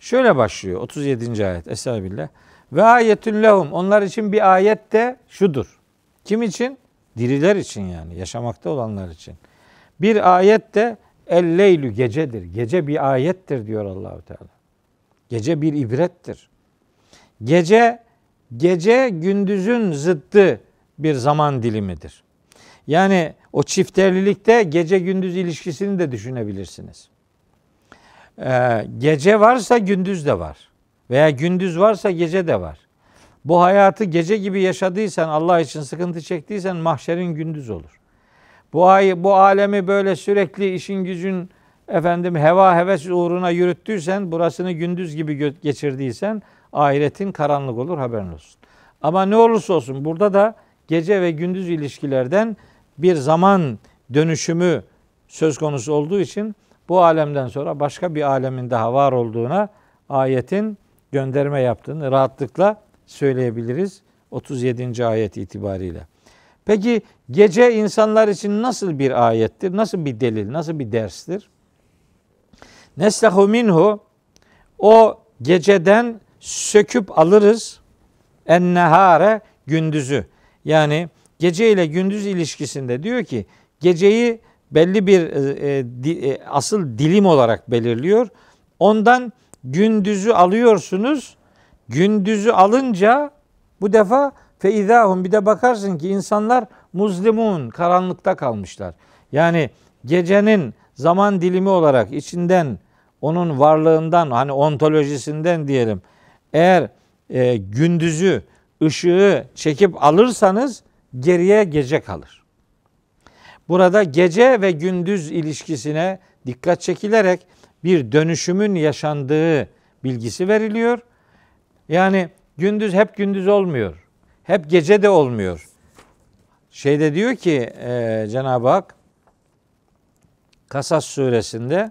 Şöyle başlıyor 37. ayet. Estağfirullah. Ve ayetün lehum. Onlar için bir ayet de şudur. Kim için? Diriler için yani. Yaşamakta olanlar için. Bir ayet de el leylü gecedir. Gece bir ayettir diyor Allahu Teala. Gece bir ibrettir. Gece gece gündüzün zıttı bir zaman dilimidir. Yani o çifterlilikte gece gündüz ilişkisini de düşünebilirsiniz. Ee, gece varsa gündüz de var. Veya gündüz varsa gece de var. Bu hayatı gece gibi yaşadıysan, Allah için sıkıntı çektiysen mahşerin gündüz olur. Bu ay bu alemi böyle sürekli işin gücün efendim heva heves uğruna yürüttüysen, burasını gündüz gibi geçirdiysen ahiretin karanlık olur haberin olsun. Ama ne olursa olsun burada da gece ve gündüz ilişkilerden bir zaman dönüşümü söz konusu olduğu için bu alemden sonra başka bir alemin daha var olduğuna ayetin gönderme yaptığını rahatlıkla söyleyebiliriz. 37. ayet itibariyle. Peki gece insanlar için nasıl bir ayettir? Nasıl bir delil? Nasıl bir derstir? Neslehu minhu o geceden söküp alırız en nehare gündüzü. Yani gece ile gündüz ilişkisinde diyor ki geceyi belli bir e, e, di, e, asıl dilim olarak belirliyor. Ondan gündüzü alıyorsunuz. Gündüzü alınca bu defa feizahum bir de bakarsın ki insanlar muzlimun karanlıkta kalmışlar. Yani gecenin zaman dilimi olarak içinden onun varlığından hani ontolojisinden diyelim eğer e, gündüzü ışığı çekip alırsanız geriye gece kalır. Burada gece ve gündüz ilişkisine dikkat çekilerek bir dönüşümün yaşandığı bilgisi veriliyor. Yani gündüz hep gündüz olmuyor. Hep gece de olmuyor. Şeyde diyor ki e, Cenab-ı Hak Kasas suresinde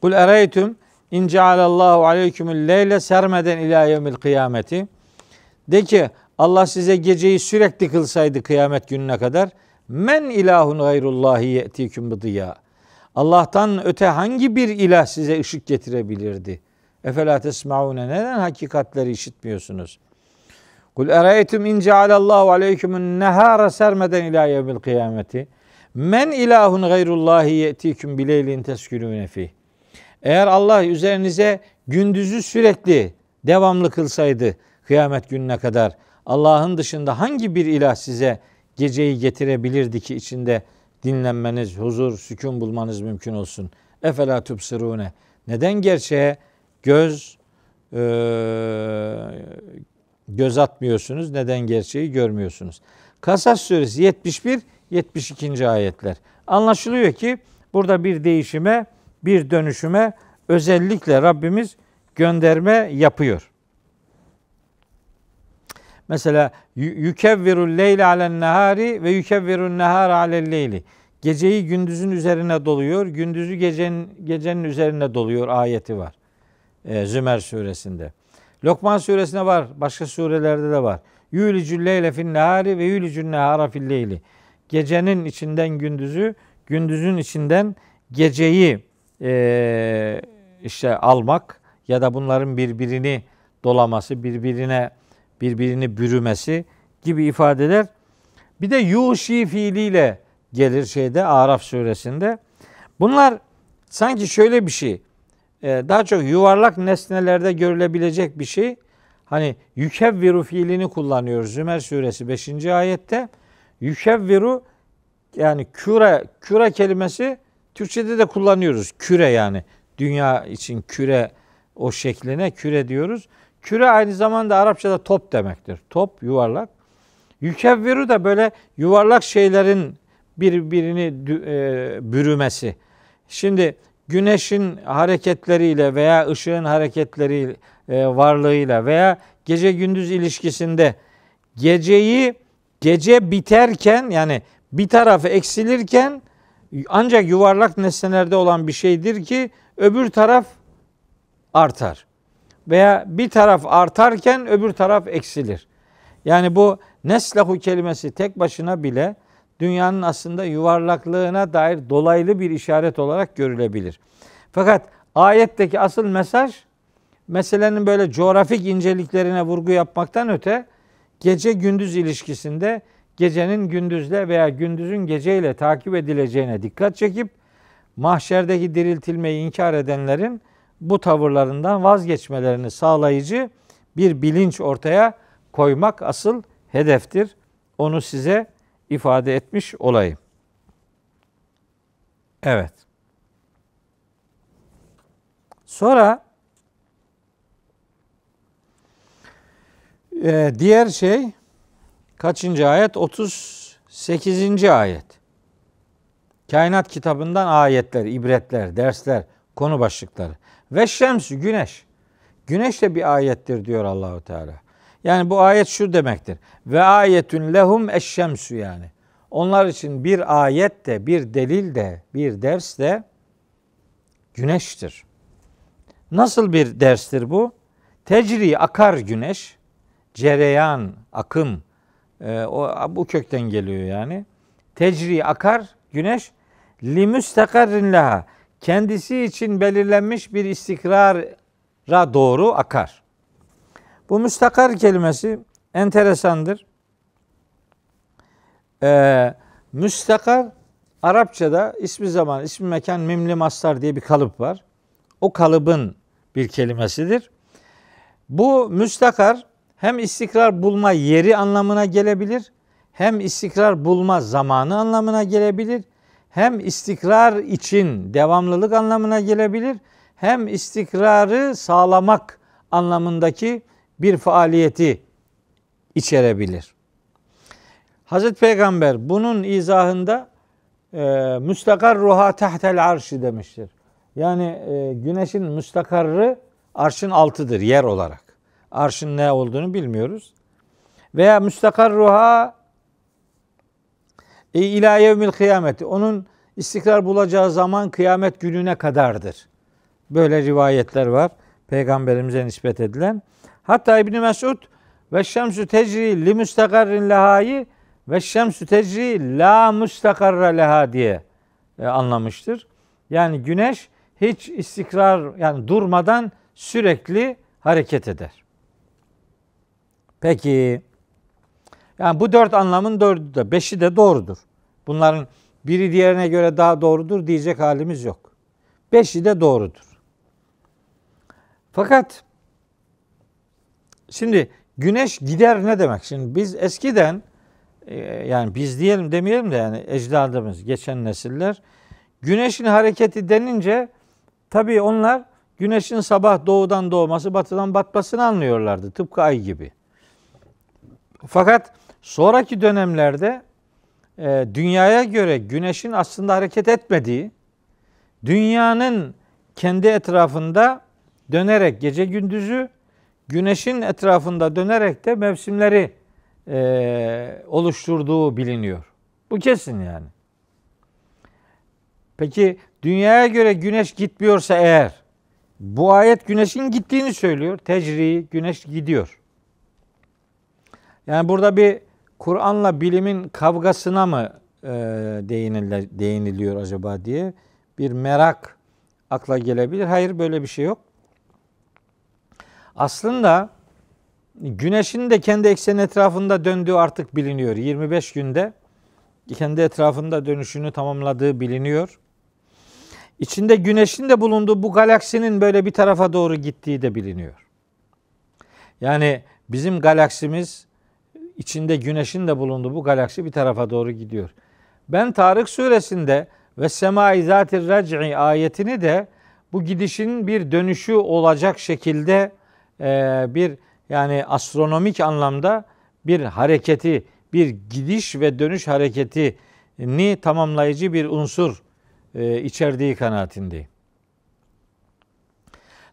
Kul ereytüm in cealallahu aleykümül leyle sermeden ila yevmil kıyameti. De ki Allah size geceyi sürekli kılsaydı kıyamet gününe kadar men ilahun gayrullahi ye'tiküm bıdıya. Allah'tan öte hangi bir ilah size ışık getirebilirdi? Efela tesmaune neden hakikatleri işitmiyorsunuz? Kul ereytüm in cealallahu aleykümün nehara sermeden ila yevmil kıyameti. Men ilahun gayrullahi ye'tiküm bileylin teskününe fih. Eğer Allah üzerinize gündüzü sürekli devamlı kılsaydı kıyamet gününe kadar Allah'ın dışında hangi bir ilah size geceyi getirebilirdi ki içinde dinlenmeniz, huzur, sükun bulmanız mümkün olsun. Efela tubsirune. Neden gerçeğe göz e, göz atmıyorsunuz? Neden gerçeği görmüyorsunuz? Kasas suresi 71 72. ayetler. Anlaşılıyor ki burada bir değişime, bir dönüşüme özellikle Rabbimiz gönderme yapıyor. Mesela yükevvirul leyle alen nehari ve yükevvirun nehar alel leyli. Geceyi gündüzün üzerine doluyor, gündüzü gecenin, gecenin üzerine doluyor ayeti var. Ee, Zümer suresinde. Lokman suresinde var, başka surelerde de var. Yülicül leyle fin nehari ve yülicül nehara fil leyli. Gecenin içinden gündüzü, gündüzün içinden geceyi e, işte almak ya da bunların birbirini dolaması, birbirine birbirini bürümesi gibi ifadeler. Bir de yuşi fiiliyle gelir şeyde Araf suresinde. Bunlar sanki şöyle bir şey. E, daha çok yuvarlak nesnelerde görülebilecek bir şey. Hani yükevviru fiilini kullanıyoruz Zümer suresi 5. ayette. Yükevviru yani küre, küre kelimesi Türkçede de kullanıyoruz. Küre yani. Dünya için küre o şekline küre diyoruz. Küre aynı zamanda Arapçada top demektir. Top, yuvarlak. Yükevviru da böyle yuvarlak şeylerin birbirini e, bürümesi. Şimdi güneşin hareketleriyle veya ışığın hareketleri e, varlığıyla veya gece gündüz ilişkisinde geceyi gece biterken yani bir tarafı eksilirken ancak yuvarlak nesnelerde olan bir şeydir ki öbür taraf artar. Veya bir taraf artarken öbür taraf eksilir. Yani bu neslahu kelimesi tek başına bile dünyanın aslında yuvarlaklığına dair dolaylı bir işaret olarak görülebilir. Fakat ayetteki asıl mesaj meselenin böyle coğrafik inceliklerine vurgu yapmaktan öte gece gündüz ilişkisinde gecenin gündüzle veya gündüzün geceyle takip edileceğine dikkat çekip mahşerdeki diriltilmeyi inkar edenlerin bu tavırlarından vazgeçmelerini sağlayıcı bir bilinç ortaya koymak asıl hedeftir. Onu size ifade etmiş olayım. Evet. Sonra e, diğer şey kaçıncı ayet? 38. ayet. Kainat kitabından ayetler, ibretler, dersler, konu başlıkları. Ve şemsü güneş. Güneş de bir ayettir diyor Allahu Teala. Yani bu ayet şu demektir. Ve ayetün lehum eşşemsü yani. Onlar için bir ayet de, bir delil de, bir ders de güneştir. Nasıl bir derstir bu? Tecri akar güneş. cereyan, akım e, o bu kökten geliyor yani. Tecri akar güneş li müstakarrin laha kendisi için belirlenmiş bir istikrara doğru akar. Bu müstakar kelimesi enteresandır. Ee, müstakar Arapçada ismi zaman, ismi mekan, mimli mastar diye bir kalıp var. O kalıbın bir kelimesidir. Bu müstakar hem istikrar bulma yeri anlamına gelebilir, hem istikrar bulma zamanı anlamına gelebilir, hem istikrar için devamlılık anlamına gelebilir, hem istikrarı sağlamak anlamındaki bir faaliyeti içerebilir. Hazreti Peygamber bunun izahında e, müstakar ruha tahtel arşi demiştir. Yani e, güneşin müstakarrı arşın altıdır yer olarak. Arşın ne olduğunu bilmiyoruz. Veya müstakar ruha e, yevmil kıyameti. Onun istikrar bulacağı zaman kıyamet gününe kadardır. Böyle rivayetler var. Peygamberimize nispet edilen. Hatta İbn Mesud ve şemsu tecri li müstakarrin lehayı ve şemsu tecri la müstakarra leha diye e, anlamıştır. Yani güneş hiç istikrar yani durmadan sürekli hareket eder. Peki yani bu dört anlamın dördü de beşi de doğrudur. Bunların biri diğerine göre daha doğrudur diyecek halimiz yok. Beşi de doğrudur. Fakat şimdi güneş gider ne demek? Şimdi biz eskiden e, yani biz diyelim demeyelim de yani ecdadımız, geçen nesiller güneşin hareketi denince tabii onlar güneşin sabah doğudan doğması, batıdan batmasını anlıyorlardı. Tıpkı ay gibi. Fakat sonraki dönemlerde e, dünyaya göre güneşin aslında hareket etmediği, dünyanın kendi etrafında dönerek gece gündüzü, güneşin etrafında dönerek de mevsimleri e, oluşturduğu biliniyor. Bu kesin yani. Peki dünyaya göre güneş gitmiyorsa eğer bu ayet güneşin gittiğini söylüyor. Tecri güneş gidiyor. Yani burada bir Kur'an'la bilimin kavgasına mı e, değiniliyor acaba diye bir merak akla gelebilir. Hayır böyle bir şey yok. Aslında güneşin de kendi ekseni etrafında döndüğü artık biliniyor. 25 günde kendi etrafında dönüşünü tamamladığı biliniyor. İçinde güneşin de bulunduğu bu galaksinin böyle bir tarafa doğru gittiği de biliniyor. Yani bizim galaksimiz içinde güneşin de bulunduğu bu galaksi bir tarafa doğru gidiyor. Ben Tarık suresinde ve sema izatir rac'i ayetini de bu gidişin bir dönüşü olacak şekilde e, bir yani astronomik anlamda bir hareketi, bir gidiş ve dönüş hareketini tamamlayıcı bir unsur e, içerdiği kanaatindeyim.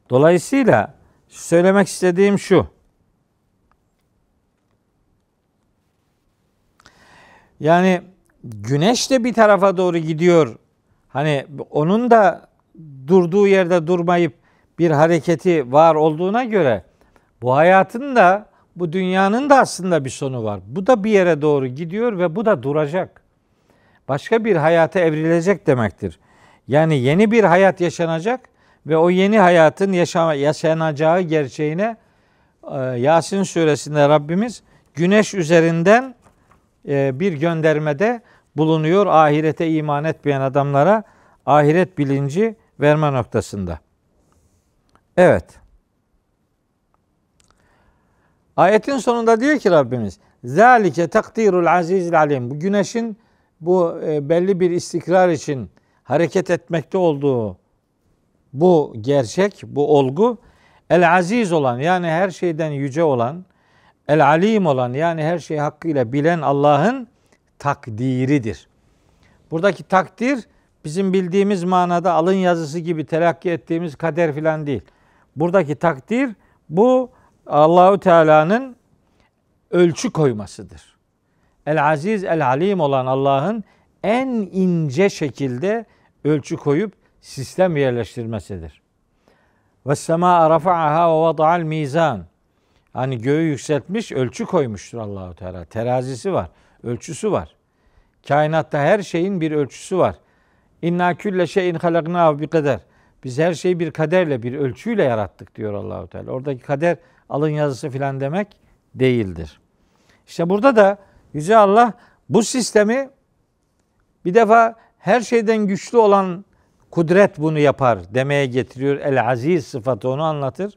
Dolayısıyla söylemek istediğim şu. Yani güneş de bir tarafa doğru gidiyor. Hani onun da durduğu yerde durmayıp bir hareketi var olduğuna göre bu hayatın da bu dünyanın da aslında bir sonu var. Bu da bir yere doğru gidiyor ve bu da duracak. Başka bir hayata evrilecek demektir. Yani yeni bir hayat yaşanacak ve o yeni hayatın yaşama, yaşanacağı gerçeğine e, Yasin suresinde Rabbimiz güneş üzerinden bir göndermede bulunuyor ahirete iman etmeyen adamlara ahiret bilinci verme noktasında. Evet. Ayetin sonunda diyor ki Rabbimiz Zalike takdirul azizil alim. Bu güneşin bu e, belli bir istikrar için hareket etmekte olduğu bu gerçek, bu olgu el aziz olan yani her şeyden yüce olan, el alim olan yani her şeyi hakkıyla bilen Allah'ın takdiridir. Buradaki takdir bizim bildiğimiz manada alın yazısı gibi telakki ettiğimiz kader filan değil. Buradaki takdir bu Allahu Teala'nın ölçü koymasıdır. El aziz el alim olan Allah'ın en ince şekilde ölçü koyup sistem yerleştirmesidir. Ve sema rafa'aha ve vada'al mizan. Hani göğü yükseltmiş, ölçü koymuştur Allahu Teala. Terazisi var, ölçüsü var. Kainatta her şeyin bir ölçüsü var. İnna külle şeyin halaknahu bi kader. Biz her şeyi bir kaderle, bir ölçüyle yarattık diyor Allahu Teala. Oradaki kader alın yazısı filan demek değildir. İşte burada da Yüce Allah bu sistemi bir defa her şeyden güçlü olan kudret bunu yapar demeye getiriyor. El aziz sıfatı onu anlatır.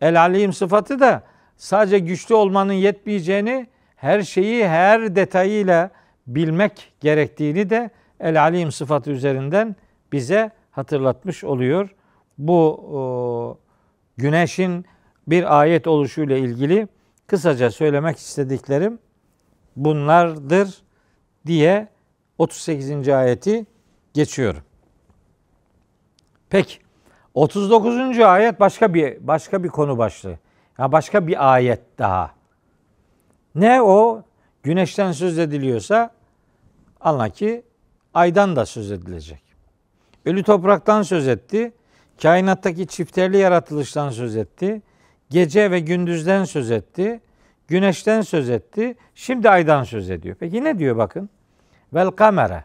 El alim sıfatı da sadece güçlü olmanın yetmeyeceğini, her şeyi her detayıyla bilmek gerektiğini de el alim sıfatı üzerinden bize hatırlatmış oluyor. Bu o, güneşin bir ayet oluşuyla ilgili kısaca söylemek istediklerim bunlardır diye 38. ayeti geçiyorum. Peki 39. ayet başka bir başka bir konu başlığı. Ya başka bir ayet daha. Ne o? Güneşten söz ediliyorsa anla ki aydan da söz edilecek. Ölü topraktan söz etti. Kainattaki çifterli yaratılıştan söz etti. Gece ve gündüzden söz etti. Güneşten söz etti. Şimdi aydan söz ediyor. Peki ne diyor bakın? Vel kamera.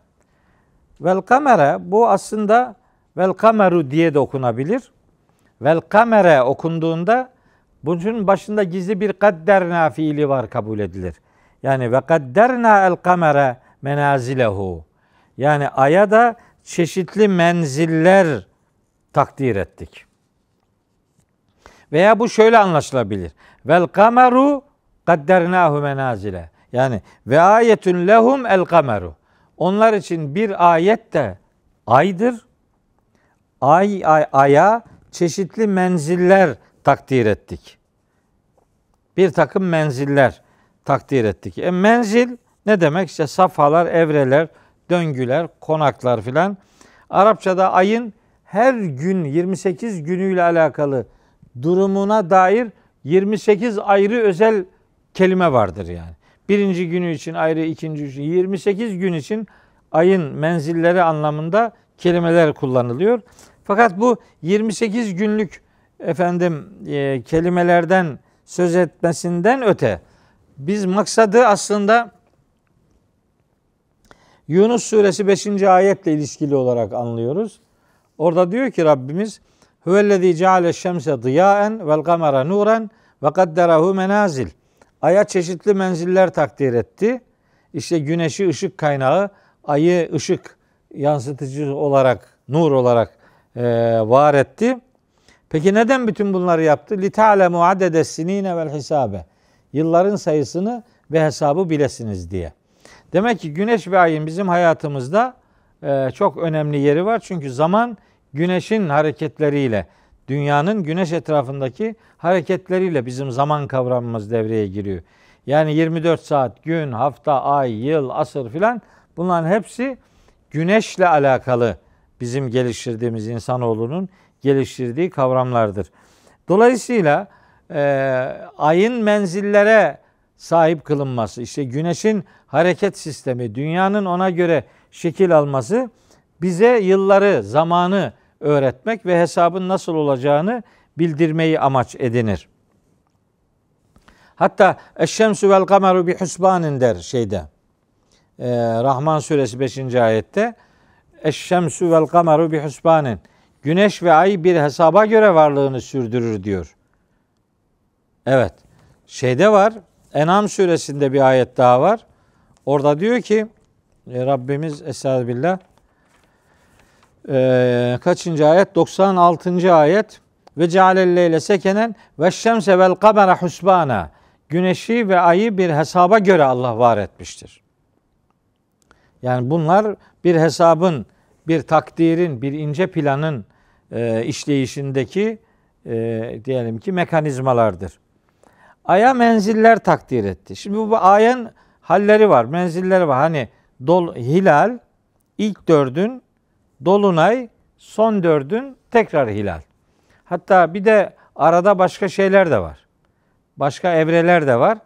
Vel kamera bu aslında vel kameru diye de okunabilir. Vel kamera okunduğunda bunun başında gizli bir kadderna fiili var kabul edilir. Yani ve kadderna el kamera menazilehu. Yani aya da çeşitli menziller takdir ettik. Veya bu şöyle anlaşılabilir. Vel kameru kaddernahu menazile. Yani ve ayetun lehum el kameru. Onlar için bir ayet de aydır. Ay, ay aya çeşitli menziller takdir ettik. Bir takım menziller takdir ettik. E menzil ne demek? İşte safhalar, evreler, döngüler, konaklar filan. Arapçada ayın her gün 28 günüyle alakalı durumuna dair 28 ayrı özel kelime vardır yani. Birinci günü için ayrı, ikinci için 28 gün için ayın menzilleri anlamında kelimeler kullanılıyor. Fakat bu 28 günlük efendim e, kelimelerden söz etmesinden öte biz maksadı aslında Yunus suresi 5. ayetle ilişkili olarak anlıyoruz. Orada diyor ki Rabbimiz Huvellezî ceale şemse diyaen vel kamera nuren ve kadderahu menazil. Aya çeşitli menziller takdir etti. İşte güneşi ışık kaynağı, ayı ışık yansıtıcı olarak, nur olarak e, var etti. Peki neden bütün bunları yaptı? Adede sinine vel hisabe. Yılların sayısını ve hesabı bilesiniz diye. Demek ki güneş ve ayın bizim hayatımızda e, çok önemli yeri var. Çünkü zaman güneşin hareketleriyle, dünyanın güneş etrafındaki hareketleriyle bizim zaman kavramımız devreye giriyor. Yani 24 saat, gün, hafta, ay, yıl, asır filan bunların hepsi güneşle alakalı bizim geliştirdiğimiz insanoğlunun geliştirdiği kavramlardır. Dolayısıyla e, ayın menzillere sahip kılınması, işte güneşin hareket sistemi, dünyanın ona göre şekil alması bize yılları, zamanı öğretmek ve hesabın nasıl olacağını bildirmeyi amaç edinir. Hatta Eşşemsü vel kameru bi husbanin der şeyde. Ee, Rahman suresi 5. ayette Eşşemsü vel kameru bi husbanin. Güneş ve ay bir hesaba göre varlığını sürdürür diyor. Evet. Şeyde var. Enam suresinde bir ayet daha var. Orada diyor ki e, Rabbimiz Estağfirullah e, kaçıncı ayet? 96. ayet ve cealelleyle sekenen ve şemse vel kamera husbana güneşi ve ayı bir hesaba göre Allah var etmiştir. Yani bunlar bir hesabın, bir takdirin, bir ince planın e, işleyişindeki e, diyelim ki mekanizmalardır. Aya menziller takdir etti. Şimdi bu, bu ayen halleri var, menzilleri var. Hani dol, hilal, ilk dördün, dolunay, son dördün tekrar hilal. Hatta bir de arada başka şeyler de var. Başka evreler de var.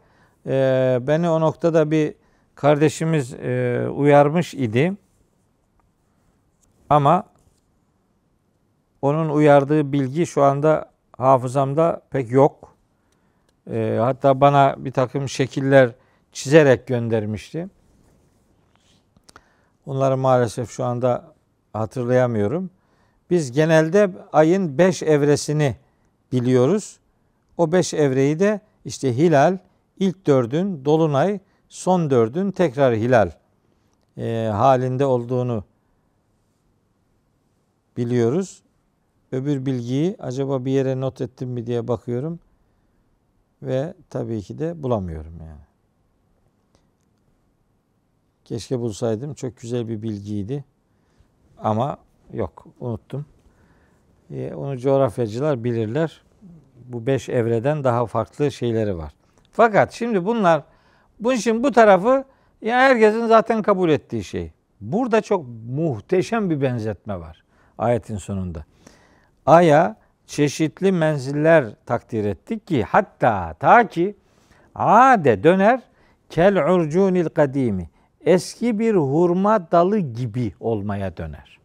Ee, beni o noktada bir kardeşimiz e, uyarmış idi. Ama onun uyardığı bilgi şu anda hafızamda pek yok. E, hatta bana bir takım şekiller çizerek göndermişti. Onları maalesef şu anda hatırlayamıyorum. Biz genelde ayın beş evresini biliyoruz. O beş evreyi de işte hilal, ilk dördün, dolunay, son dördün tekrar hilal e, halinde olduğunu biliyoruz. Öbür bilgiyi acaba bir yere not ettim mi diye bakıyorum. Ve tabii ki de bulamıyorum yani. Keşke bulsaydım. Çok güzel bir bilgiydi. Ama yok unuttum. Ee, onu coğrafyacılar bilirler. Bu beş evreden daha farklı şeyleri var. Fakat şimdi bunlar bu işin bu tarafı ya herkesin zaten kabul ettiği şey. Burada çok muhteşem bir benzetme var ayetin sonunda. Aya çeşitli menziller takdir ettik ki hatta ta ki ade döner kel urcunil kadimi eski bir hurma dalı gibi olmaya döner.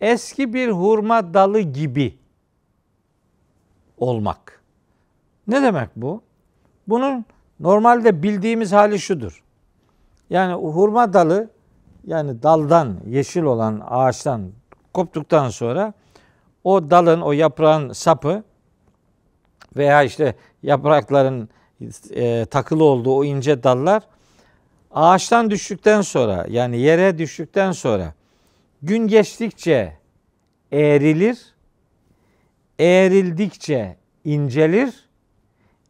Eski bir hurma dalı gibi olmak. Ne demek bu? Bunun normalde bildiğimiz hali şudur. Yani hurma dalı yani daldan yeşil olan ağaçtan koptuktan sonra o dalın o yaprağın sapı veya işte yaprakların e, takılı olduğu o ince dallar ağaçtan düştükten sonra yani yere düştükten sonra gün geçtikçe eğrilir, eğrildikçe incelir,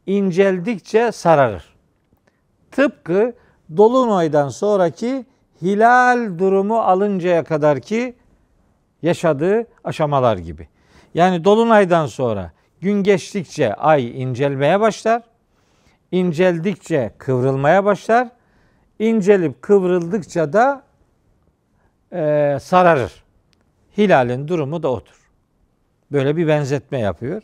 inceldikçe sararır. Tıpkı Dolunay'dan sonraki hilal durumu alıncaya kadar ki yaşadığı aşamalar gibi. Yani Dolunay'dan sonra gün geçtikçe ay incelmeye başlar. İnceldikçe kıvrılmaya başlar incelip kıvrıldıkça da e, sararır. Hilalin durumu da odur. Böyle bir benzetme yapıyor.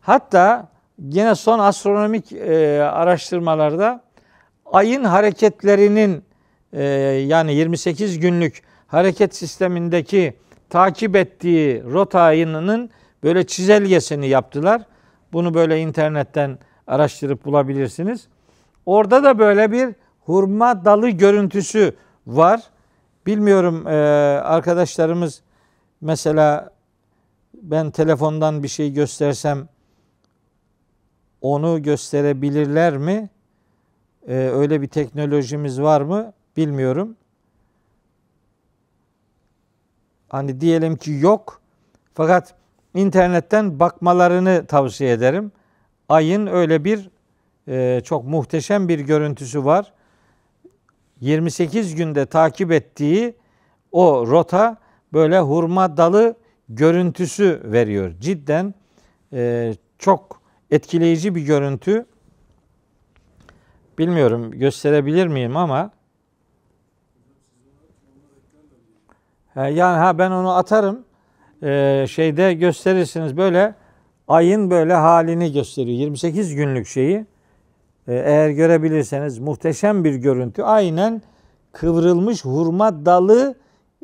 Hatta yine son astronomik e, araştırmalarda ayın hareketlerinin e, yani 28 günlük hareket sistemindeki takip ettiği rota ayının böyle çizelgesini yaptılar. Bunu böyle internetten araştırıp bulabilirsiniz. Orada da böyle bir hurma dalı görüntüsü var. Bilmiyorum e, arkadaşlarımız mesela ben telefondan bir şey göstersem onu gösterebilirler mi? E, öyle bir teknolojimiz var mı? Bilmiyorum. Hani diyelim ki yok. Fakat internetten bakmalarını tavsiye ederim. Ayın öyle bir e, çok muhteşem bir görüntüsü var. 28 günde takip ettiği o rota böyle hurma dalı görüntüsü veriyor. Cidden e, çok etkileyici bir görüntü. Bilmiyorum gösterebilir miyim ama yani ha ben onu atarım. Ee, şeyde gösterirsiniz böyle ayın böyle halini gösteriyor. 28 günlük şeyi. Ee, eğer görebilirseniz muhteşem bir görüntü. Aynen kıvrılmış hurma dalı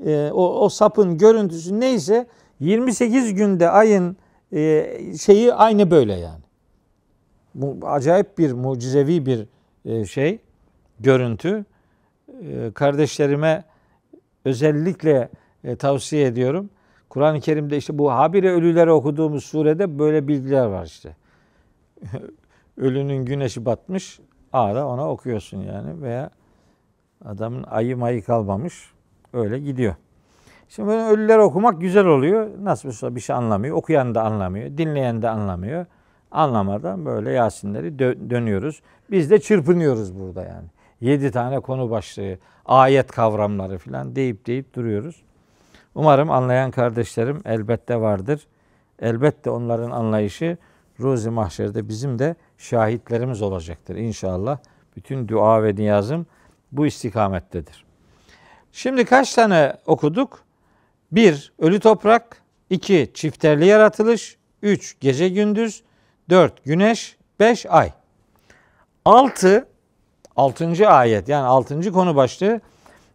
e, o, o sapın görüntüsü neyse 28 günde ayın e, şeyi aynı böyle yani. Bu acayip bir mucizevi bir e, şey görüntü. Kardeşlerime özellikle tavsiye ediyorum. Kur'an-ı Kerim'de işte bu habire ölüleri okuduğumuz surede böyle bilgiler var işte. ölünün güneşi batmış. Ara ona okuyorsun yani veya adamın ayı mayı kalmamış. Öyle gidiyor. Şimdi böyle ölüler okumak güzel oluyor. Nasıl olsa bir şey anlamıyor. Okuyan da anlamıyor. Dinleyen de anlamıyor. Anlamadan böyle Yasinleri dö- dönüyoruz. Biz de çırpınıyoruz burada yani. Yedi tane konu başlığı, ayet kavramları falan deyip deyip duruyoruz. Umarım anlayan kardeşlerim elbette vardır. Elbette onların anlayışı Ruzi Mahşer'de bizim de şahitlerimiz olacaktır inşallah. Bütün dua ve niyazım bu istikamettedir. Şimdi kaç tane okuduk? Bir, ölü toprak. iki çifterli yaratılış. Üç, gece gündüz. Dört, güneş. Beş, ay. Altı, altıncı ayet yani altıncı konu başlığı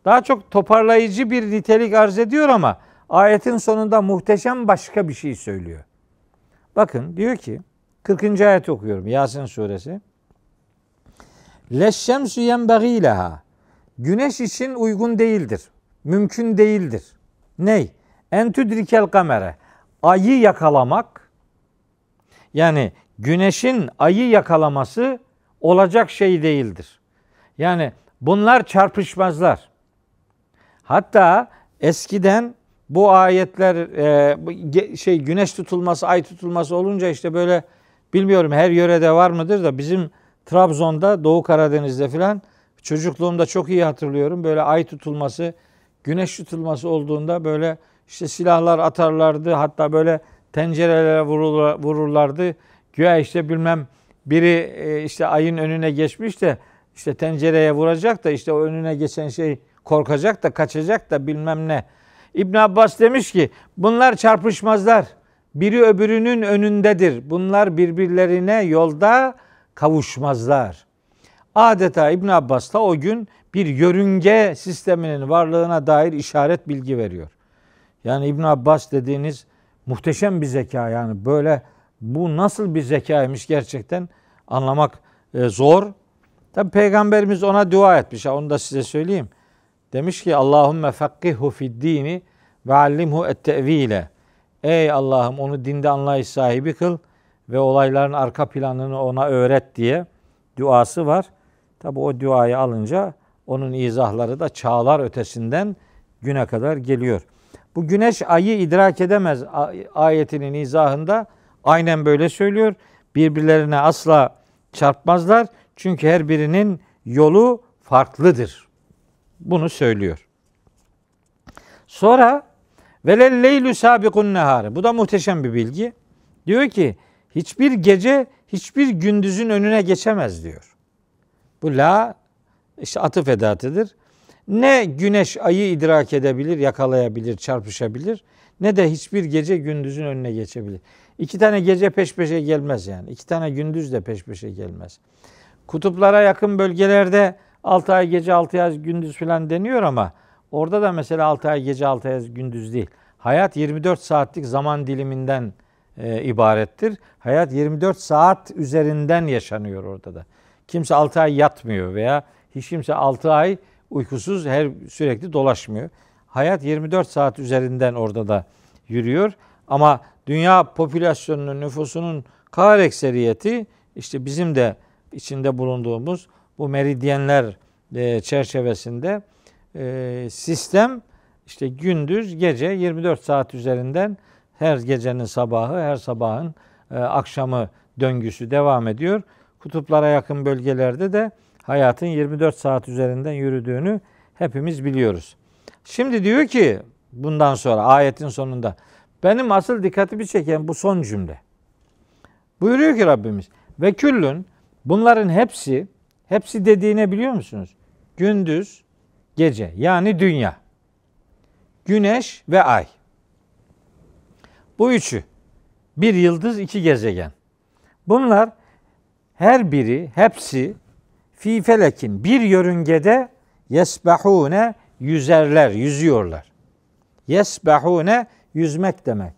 daha çok toparlayıcı bir nitelik arz ediyor ama ayetin sonunda muhteşem başka bir şey söylüyor. Bakın diyor ki 40. ayet okuyorum Yasin suresi. Leşşemsü yenbeğî leha. Güneş için uygun değildir. Mümkün değildir. Ney? En tudrikel kamere. Ayı yakalamak yani güneşin ayı yakalaması olacak şey değildir. Yani bunlar çarpışmazlar. Hatta eskiden bu ayetler e, şey güneş tutulması, ay tutulması olunca işte böyle bilmiyorum her yörede var mıdır da bizim Trabzon'da, Doğu Karadeniz'de filan çocukluğumda çok iyi hatırlıyorum. Böyle ay tutulması, güneş tutulması olduğunda böyle işte silahlar atarlardı. Hatta böyle tencerelere vururlardı. Güya işte bilmem biri e, işte ayın önüne geçmiş de işte tencereye vuracak da işte o önüne geçen şey korkacak da kaçacak da bilmem ne. İbn Abbas demiş ki bunlar çarpışmazlar. Biri öbürünün önündedir. Bunlar birbirlerine yolda kavuşmazlar. Adeta İbn Abbas da o gün bir yörünge sisteminin varlığına dair işaret bilgi veriyor. Yani İbn Abbas dediğiniz muhteşem bir zeka yani böyle bu nasıl bir zekaymış gerçekten anlamak e, zor. Tabi peygamberimiz ona dua etmiş. Onu da size söyleyeyim. Demiş ki Allahümme fakkihu fid dini ve allimhu et tevile. Ey Allah'ım onu dinde anlayış sahibi kıl ve olayların arka planını ona öğret diye duası var. Tabi o duayı alınca onun izahları da çağlar ötesinden güne kadar geliyor. Bu güneş ayı idrak edemez ayetinin izahında aynen böyle söylüyor. Birbirlerine asla çarpmazlar. Çünkü her birinin yolu farklıdır. Bunu söylüyor. Sonra velel leylü sabikun nehari. Bu da muhteşem bir bilgi. Diyor ki hiçbir gece hiçbir gündüzün önüne geçemez diyor. Bu la işte atıf edatıdır. Ne güneş ayı idrak edebilir, yakalayabilir, çarpışabilir ne de hiçbir gece gündüzün önüne geçebilir. İki tane gece peş peşe gelmez yani. İki tane gündüz de peş peşe gelmez. Kutuplara yakın bölgelerde 6 ay gece 6 ay gündüz falan deniyor ama orada da mesela 6 ay gece 6 ay gündüz değil. Hayat 24 saatlik zaman diliminden e, ibarettir. Hayat 24 saat üzerinden yaşanıyor orada da. Kimse 6 ay yatmıyor veya hiç kimse 6 ay uykusuz her sürekli dolaşmıyor. Hayat 24 saat üzerinden orada da yürüyor. Ama dünya popülasyonunun nüfusunun kar ekseriyeti işte bizim de içinde bulunduğumuz bu meridyenler e, çerçevesinde e, sistem işte gündüz gece 24 saat üzerinden her gecenin sabahı her sabahın e, akşamı döngüsü devam ediyor. Kutuplara yakın bölgelerde de hayatın 24 saat üzerinden yürüdüğünü hepimiz biliyoruz. Şimdi diyor ki bundan sonra ayetin sonunda benim asıl dikkatimi çeken bu son cümle. Buyuruyor ki Rabbimiz ve küllün bunların hepsi hepsi dediğine biliyor musunuz? Gündüz, gece yani dünya. Güneş ve ay. Bu üçü. Bir yıldız, iki gezegen. Bunlar her biri, hepsi fi felekin bir yörüngede yesbahune yüzerler, yüzüyorlar. Yesbahune yüzmek demek.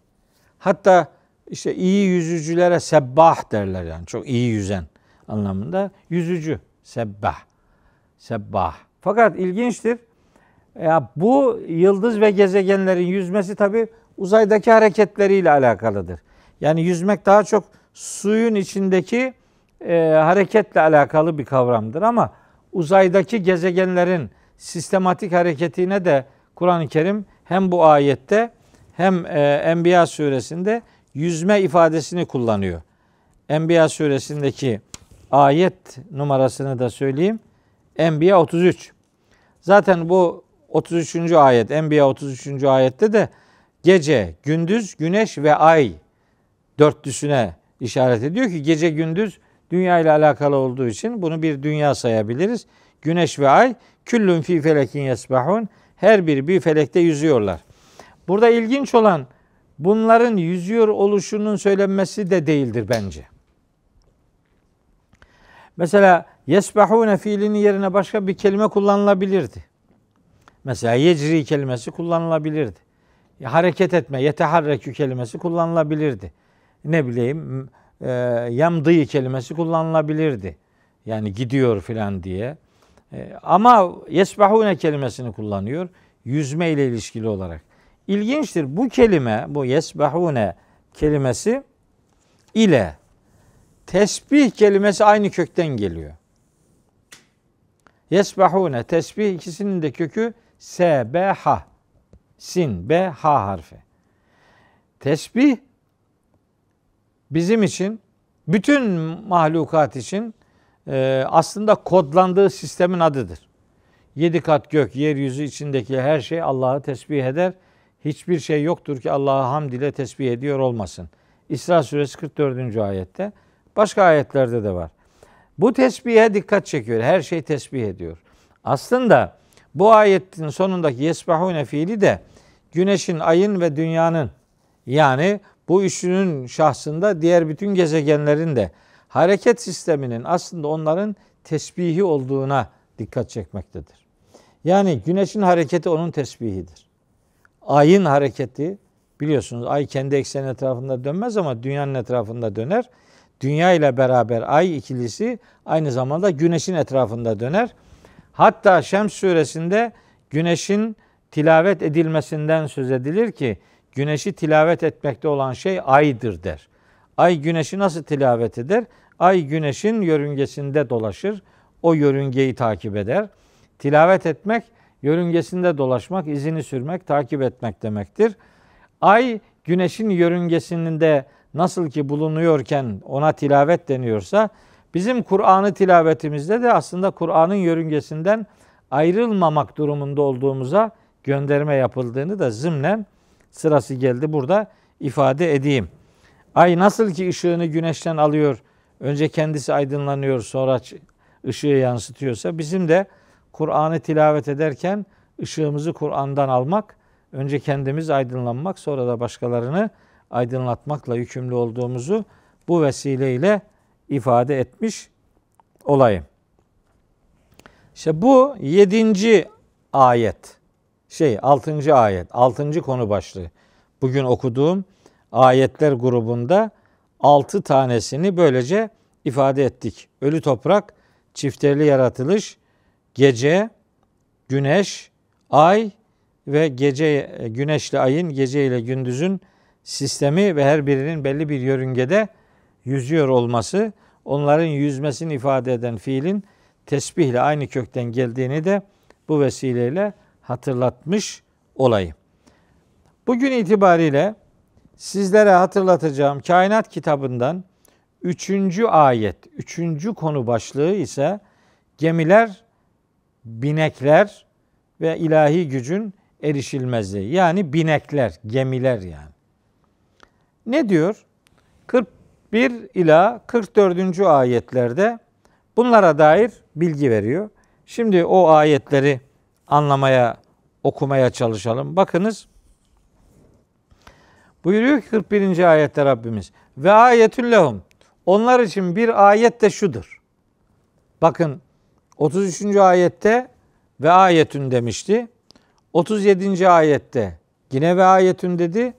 Hatta işte iyi yüzücülere sebbah derler yani çok iyi yüzen anlamında. Yüzücü, sebbah. Sebbah. Fakat ilginçtir. Ya bu yıldız ve gezegenlerin yüzmesi tabi uzaydaki hareketleriyle alakalıdır. Yani yüzmek daha çok suyun içindeki e, hareketle alakalı bir kavramdır ama uzaydaki gezegenlerin sistematik hareketine de Kur'an-ı Kerim hem bu ayette hem e, Enbiya suresinde yüzme ifadesini kullanıyor. Enbiya suresindeki ayet numarasını da söyleyeyim. Enbiya 33. Zaten bu 33. ayet, Enbiya 33. ayette de gece, gündüz, güneş ve ay dörtlüsüne işaret ediyor ki gece gündüz dünya ile alakalı olduğu için bunu bir dünya sayabiliriz. Güneş ve ay küllün fi felekin yesbahun her biri bir felekte yüzüyorlar. Burada ilginç olan bunların yüzüyor oluşunun söylenmesi de değildir bence. Mesela yesbahune fiilinin yerine başka bir kelime kullanılabilirdi. Mesela yecri kelimesi kullanılabilirdi. Hareket etme, yeteharrekü kelimesi kullanılabilirdi. Ne bileyim e, yemdığı kelimesi kullanılabilirdi. Yani gidiyor filan diye. E, ama yesbahune kelimesini kullanıyor. Yüzme ile ilişkili olarak. İlginçtir. Bu kelime, bu yesbahune kelimesi ile tesbih kelimesi aynı kökten geliyor. Yesbahune tesbih ikisinin de kökü S, B, H. Sin, B, H harfi. Tesbih bizim için bütün mahlukat için e, aslında kodlandığı sistemin adıdır. Yedi kat gök, yeryüzü içindeki her şey Allah'ı tesbih eder. Hiçbir şey yoktur ki Allah'ı hamd ile tesbih ediyor olmasın. İsra suresi 44. ayette. Başka ayetlerde de var. Bu tesbihe dikkat çekiyor. Her şey tesbih ediyor. Aslında bu ayetin sonundaki yesbahune fiili de güneşin, ayın ve dünyanın yani bu üçünün şahsında diğer bütün gezegenlerin de hareket sisteminin aslında onların tesbihi olduğuna dikkat çekmektedir. Yani güneşin hareketi onun tesbihidir. Ayın hareketi biliyorsunuz ay kendi ekseni etrafında dönmez ama dünyanın etrafında döner. Dünya ile beraber ay ikilisi aynı zamanda güneşin etrafında döner. Hatta Şems suresinde güneşin tilavet edilmesinden söz edilir ki güneşi tilavet etmekte olan şey aydır der. Ay güneşi nasıl tilavet eder? Ay güneşin yörüngesinde dolaşır. O yörüngeyi takip eder. Tilavet etmek yörüngesinde dolaşmak, izini sürmek, takip etmek demektir. Ay güneşin yörüngesinde nasıl ki bulunuyorken ona tilavet deniyorsa bizim Kur'an'ı tilavetimizde de aslında Kur'an'ın yörüngesinden ayrılmamak durumunda olduğumuza gönderme yapıldığını da zımnen sırası geldi burada ifade edeyim. Ay nasıl ki ışığını güneşten alıyor, önce kendisi aydınlanıyor, sonra ışığı yansıtıyorsa bizim de Kur'an'ı tilavet ederken ışığımızı Kur'an'dan almak, önce kendimiz aydınlanmak, sonra da başkalarını aydınlatmakla yükümlü olduğumuzu bu vesileyle ifade etmiş olayım. İşte bu yedinci ayet, şey altıncı ayet, altıncı konu başlığı. Bugün okuduğum ayetler grubunda altı tanesini böylece ifade ettik. Ölü toprak, çifteli yaratılış, gece, güneş, ay ve gece güneşle ayın, gece ile gündüzün sistemi ve her birinin belli bir yörüngede yüzüyor olması, onların yüzmesini ifade eden fiilin tesbihle aynı kökten geldiğini de bu vesileyle hatırlatmış olayım. Bugün itibariyle sizlere hatırlatacağım kainat kitabından üçüncü ayet, üçüncü konu başlığı ise gemiler, binekler ve ilahi gücün erişilmezliği. Yani binekler, gemiler yani. Ne diyor? 41 ila 44. ayetlerde bunlara dair bilgi veriyor. Şimdi o ayetleri anlamaya, okumaya çalışalım. Bakınız. Buyuruyor ki 41. ayette Rabbimiz. Ve ayetün lehum. Onlar için bir ayet de şudur. Bakın 33. ayette ve ayetün demişti. 37. ayette yine ve ayetün dedi.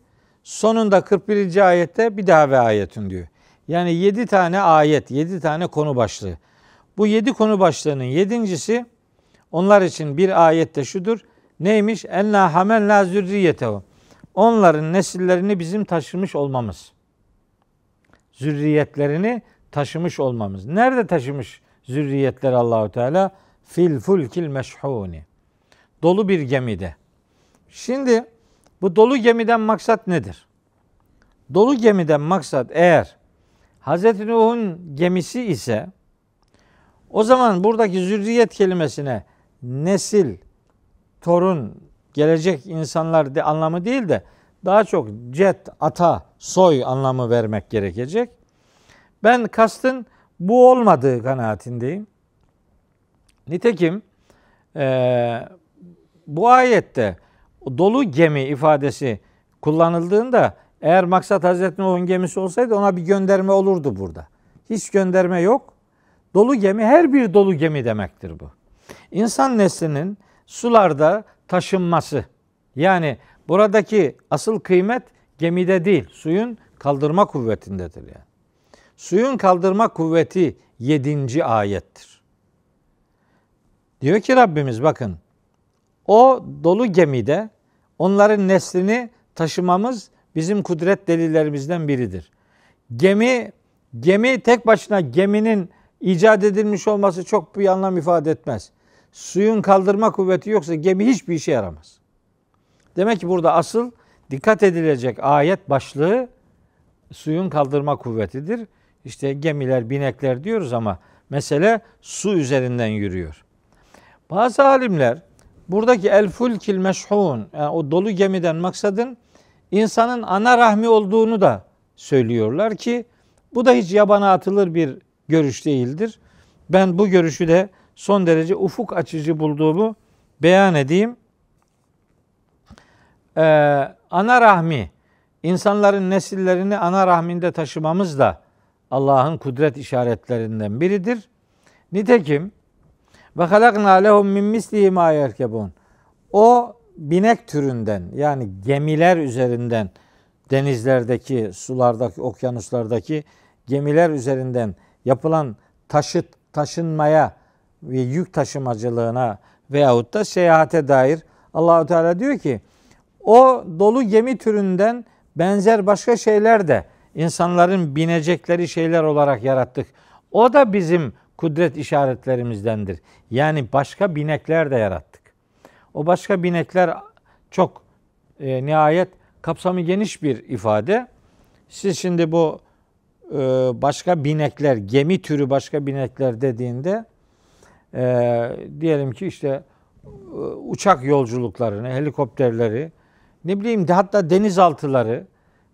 Sonunda 41. ayette bir daha ve ayetün diyor. Yani 7 tane ayet, 7 tane konu başlığı. Bu 7 konu başlığının yedincisi onlar için bir ayette şudur. Neymiş? Enna hamelna zürriyetehu. Onların nesillerini bizim taşımış olmamız. Zürriyetlerini taşımış olmamız. Nerede taşımış zürriyetler Allahu Teala? Fil fulkil meşhuni. Dolu bir gemide. Şimdi bu dolu gemiden maksat nedir? Dolu gemiden maksat eğer Hazreti Nuh'un gemisi ise o zaman buradaki zürriyet kelimesine nesil, torun, gelecek insanlar de anlamı değil de daha çok cet, ata, soy anlamı vermek gerekecek. Ben kastın bu olmadığı kanaatindeyim. Nitekim e, bu ayette dolu gemi ifadesi kullanıldığında eğer maksat Hazreti Nuh'un gemisi olsaydı ona bir gönderme olurdu burada. Hiç gönderme yok. Dolu gemi her bir dolu gemi demektir bu. İnsan neslinin sularda taşınması. Yani buradaki asıl kıymet gemide değil, suyun kaldırma kuvvetindedir yani. Suyun kaldırma kuvveti yedinci ayettir. Diyor ki Rabbimiz bakın o dolu gemide onların neslini taşımamız bizim kudret delillerimizden biridir. Gemi gemi tek başına geminin icat edilmiş olması çok bir anlam ifade etmez. Suyun kaldırma kuvveti yoksa gemi hiçbir işe yaramaz. Demek ki burada asıl dikkat edilecek ayet başlığı suyun kaldırma kuvvetidir. İşte gemiler, binekler diyoruz ama mesele su üzerinden yürüyor. Bazı alimler buradaki el fulkil meşhun yani o dolu gemiden maksadın insanın ana rahmi olduğunu da söylüyorlar ki bu da hiç yabana atılır bir görüş değildir. Ben bu görüşü de son derece ufuk açıcı bulduğumu beyan edeyim. Ee, ana rahmi, insanların nesillerini ana rahminde taşımamız da Allah'ın kudret işaretlerinden biridir. Nitekim ve halakna lehum min mislihi ma yerkebun. O binek türünden yani gemiler üzerinden denizlerdeki, sulardaki, okyanuslardaki gemiler üzerinden yapılan taşıt, taşınmaya ve yük taşımacılığına veyahut da seyahate dair Allahu Teala diyor ki o dolu gemi türünden benzer başka şeyler de insanların binecekleri şeyler olarak yarattık. O da bizim kudret işaretlerimizdendir. Yani başka binekler de yarattık. O başka binekler çok e, nihayet kapsamı geniş bir ifade. Siz şimdi bu e, başka binekler, gemi türü başka binekler dediğinde e, diyelim ki işte e, uçak yolculuklarını, helikopterleri, ne bileyim hatta denizaltıları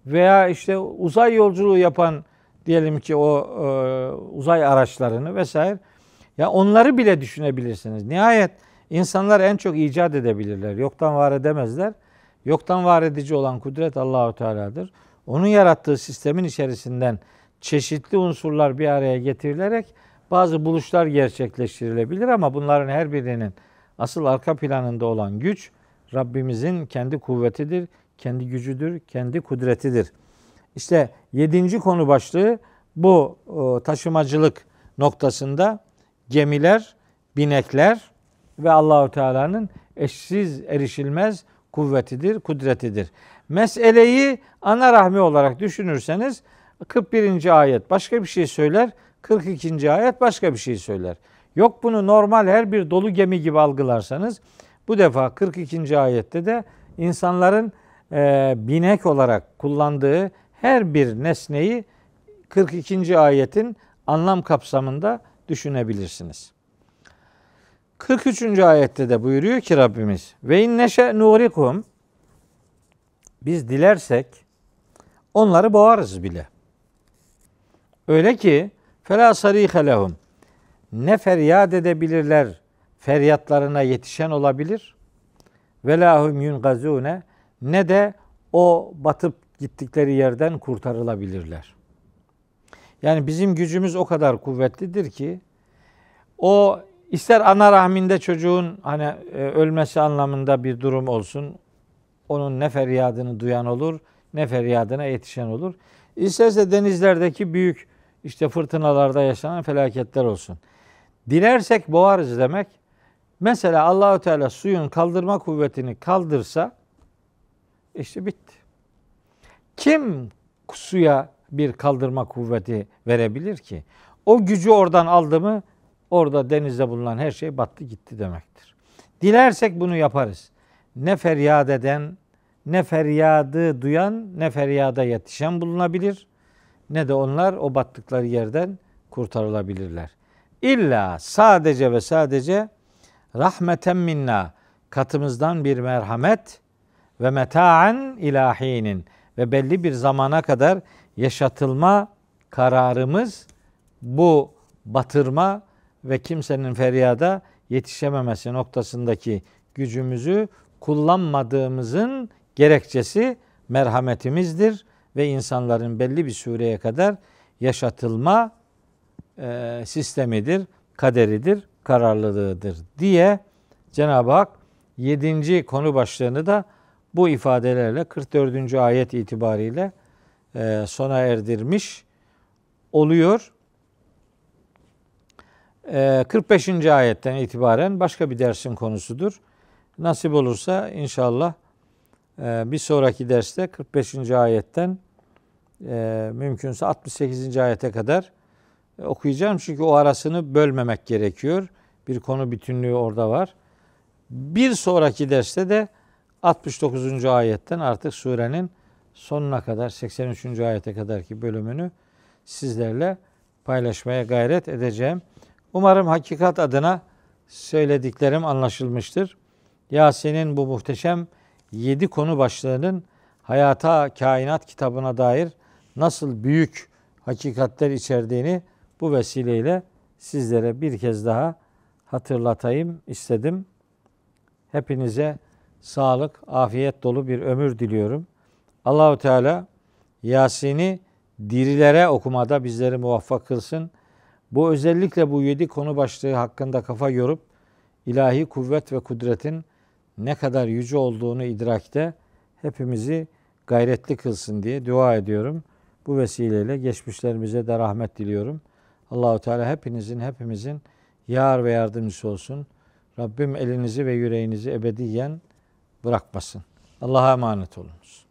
veya işte uzay yolculuğu yapan diyelim ki o e, uzay araçlarını vesaire ya onları bile düşünebilirsiniz. Nihayet insanlar en çok icat edebilirler. Yoktan var edemezler. Yoktan var edici olan kudret Allahu Teala'dır. Onun yarattığı sistemin içerisinden çeşitli unsurlar bir araya getirilerek bazı buluşlar gerçekleştirilebilir ama bunların her birinin asıl arka planında olan güç Rabbimizin kendi kuvvetidir, kendi gücüdür, kendi kudretidir. İşte yedinci konu başlığı bu taşımacılık noktasında gemiler, binekler ve Allahu Teala'nın eşsiz erişilmez kuvvetidir, kudretidir. Meseleyi ana rahmi olarak düşünürseniz 41. ayet başka bir şey söyler, 42. ayet başka bir şey söyler. Yok bunu normal her bir dolu gemi gibi algılarsanız bu defa 42. ayette de insanların e, binek olarak kullandığı her bir nesneyi 42. ayetin anlam kapsamında düşünebilirsiniz. 43. ayette de buyuruyor ki Rabbimiz ve in neşe nurikum biz dilersek onları boğarız bile. Öyle ki fela sarihe lehum ne feryat edebilirler feryatlarına yetişen olabilir ve lahum yungazune ne de o batıp gittikleri yerden kurtarılabilirler. Yani bizim gücümüz o kadar kuvvetlidir ki o ister ana rahminde çocuğun hani e, ölmesi anlamında bir durum olsun. Onun ne feryadını duyan olur, ne feryadına yetişen olur. İsterse denizlerdeki büyük işte fırtınalarda yaşanan felaketler olsun. Dilersek boğarız demek. Mesela Allahü Teala suyun kaldırma kuvvetini kaldırsa işte bitti. Kim suya bir kaldırma kuvveti verebilir ki? O gücü oradan aldı mı orada denizde bulunan her şey battı gitti demektir. Dilersek bunu yaparız. Ne feryat eden, ne feryadı duyan, ne feryada yetişen bulunabilir. Ne de onlar o battıkları yerden kurtarılabilirler. İlla sadece ve sadece rahmeten minna katımızdan bir merhamet ve meta'an ilahinin ve belli bir zamana kadar yaşatılma kararımız bu batırma ve kimsenin feryada yetişememesi noktasındaki gücümüzü kullanmadığımızın gerekçesi merhametimizdir ve insanların belli bir süreye kadar yaşatılma e, sistemidir, kaderidir, kararlılığıdır diye Cenab-ı Hak 7. konu başlığını da bu ifadelerle 44. ayet itibariyle e, sona erdirmiş. oluyor. Ee, 45. ayetten itibaren başka bir dersin konusudur. Nasip olursa inşallah e, bir sonraki derste 45. ayetten e, mümkünse 68. ayete kadar e, okuyacağım. Çünkü o arasını bölmemek gerekiyor. Bir konu bütünlüğü orada var. Bir sonraki derste de 69. ayetten artık surenin sonuna kadar 83. ayete kadarki bölümünü sizlerle paylaşmaya gayret edeceğim. Umarım hakikat adına söylediklerim anlaşılmıştır. Yasin'in bu muhteşem 7 konu başlığının hayata, kainat kitabına dair nasıl büyük hakikatler içerdiğini bu vesileyle sizlere bir kez daha hatırlatayım istedim. Hepinize sağlık, afiyet dolu bir ömür diliyorum. Allahu Teala Yasin'i dirilere okumada bizleri muvaffak kılsın. Bu özellikle bu yedi konu başlığı hakkında kafa yorup ilahi kuvvet ve kudretin ne kadar yüce olduğunu idrakte hepimizi gayretli kılsın diye dua ediyorum. Bu vesileyle geçmişlerimize de rahmet diliyorum. Allahu Teala hepinizin hepimizin yar ve yardımcısı olsun. Rabbim elinizi ve yüreğinizi ebediyen bırakmasın. Allah'a emanet olunuz.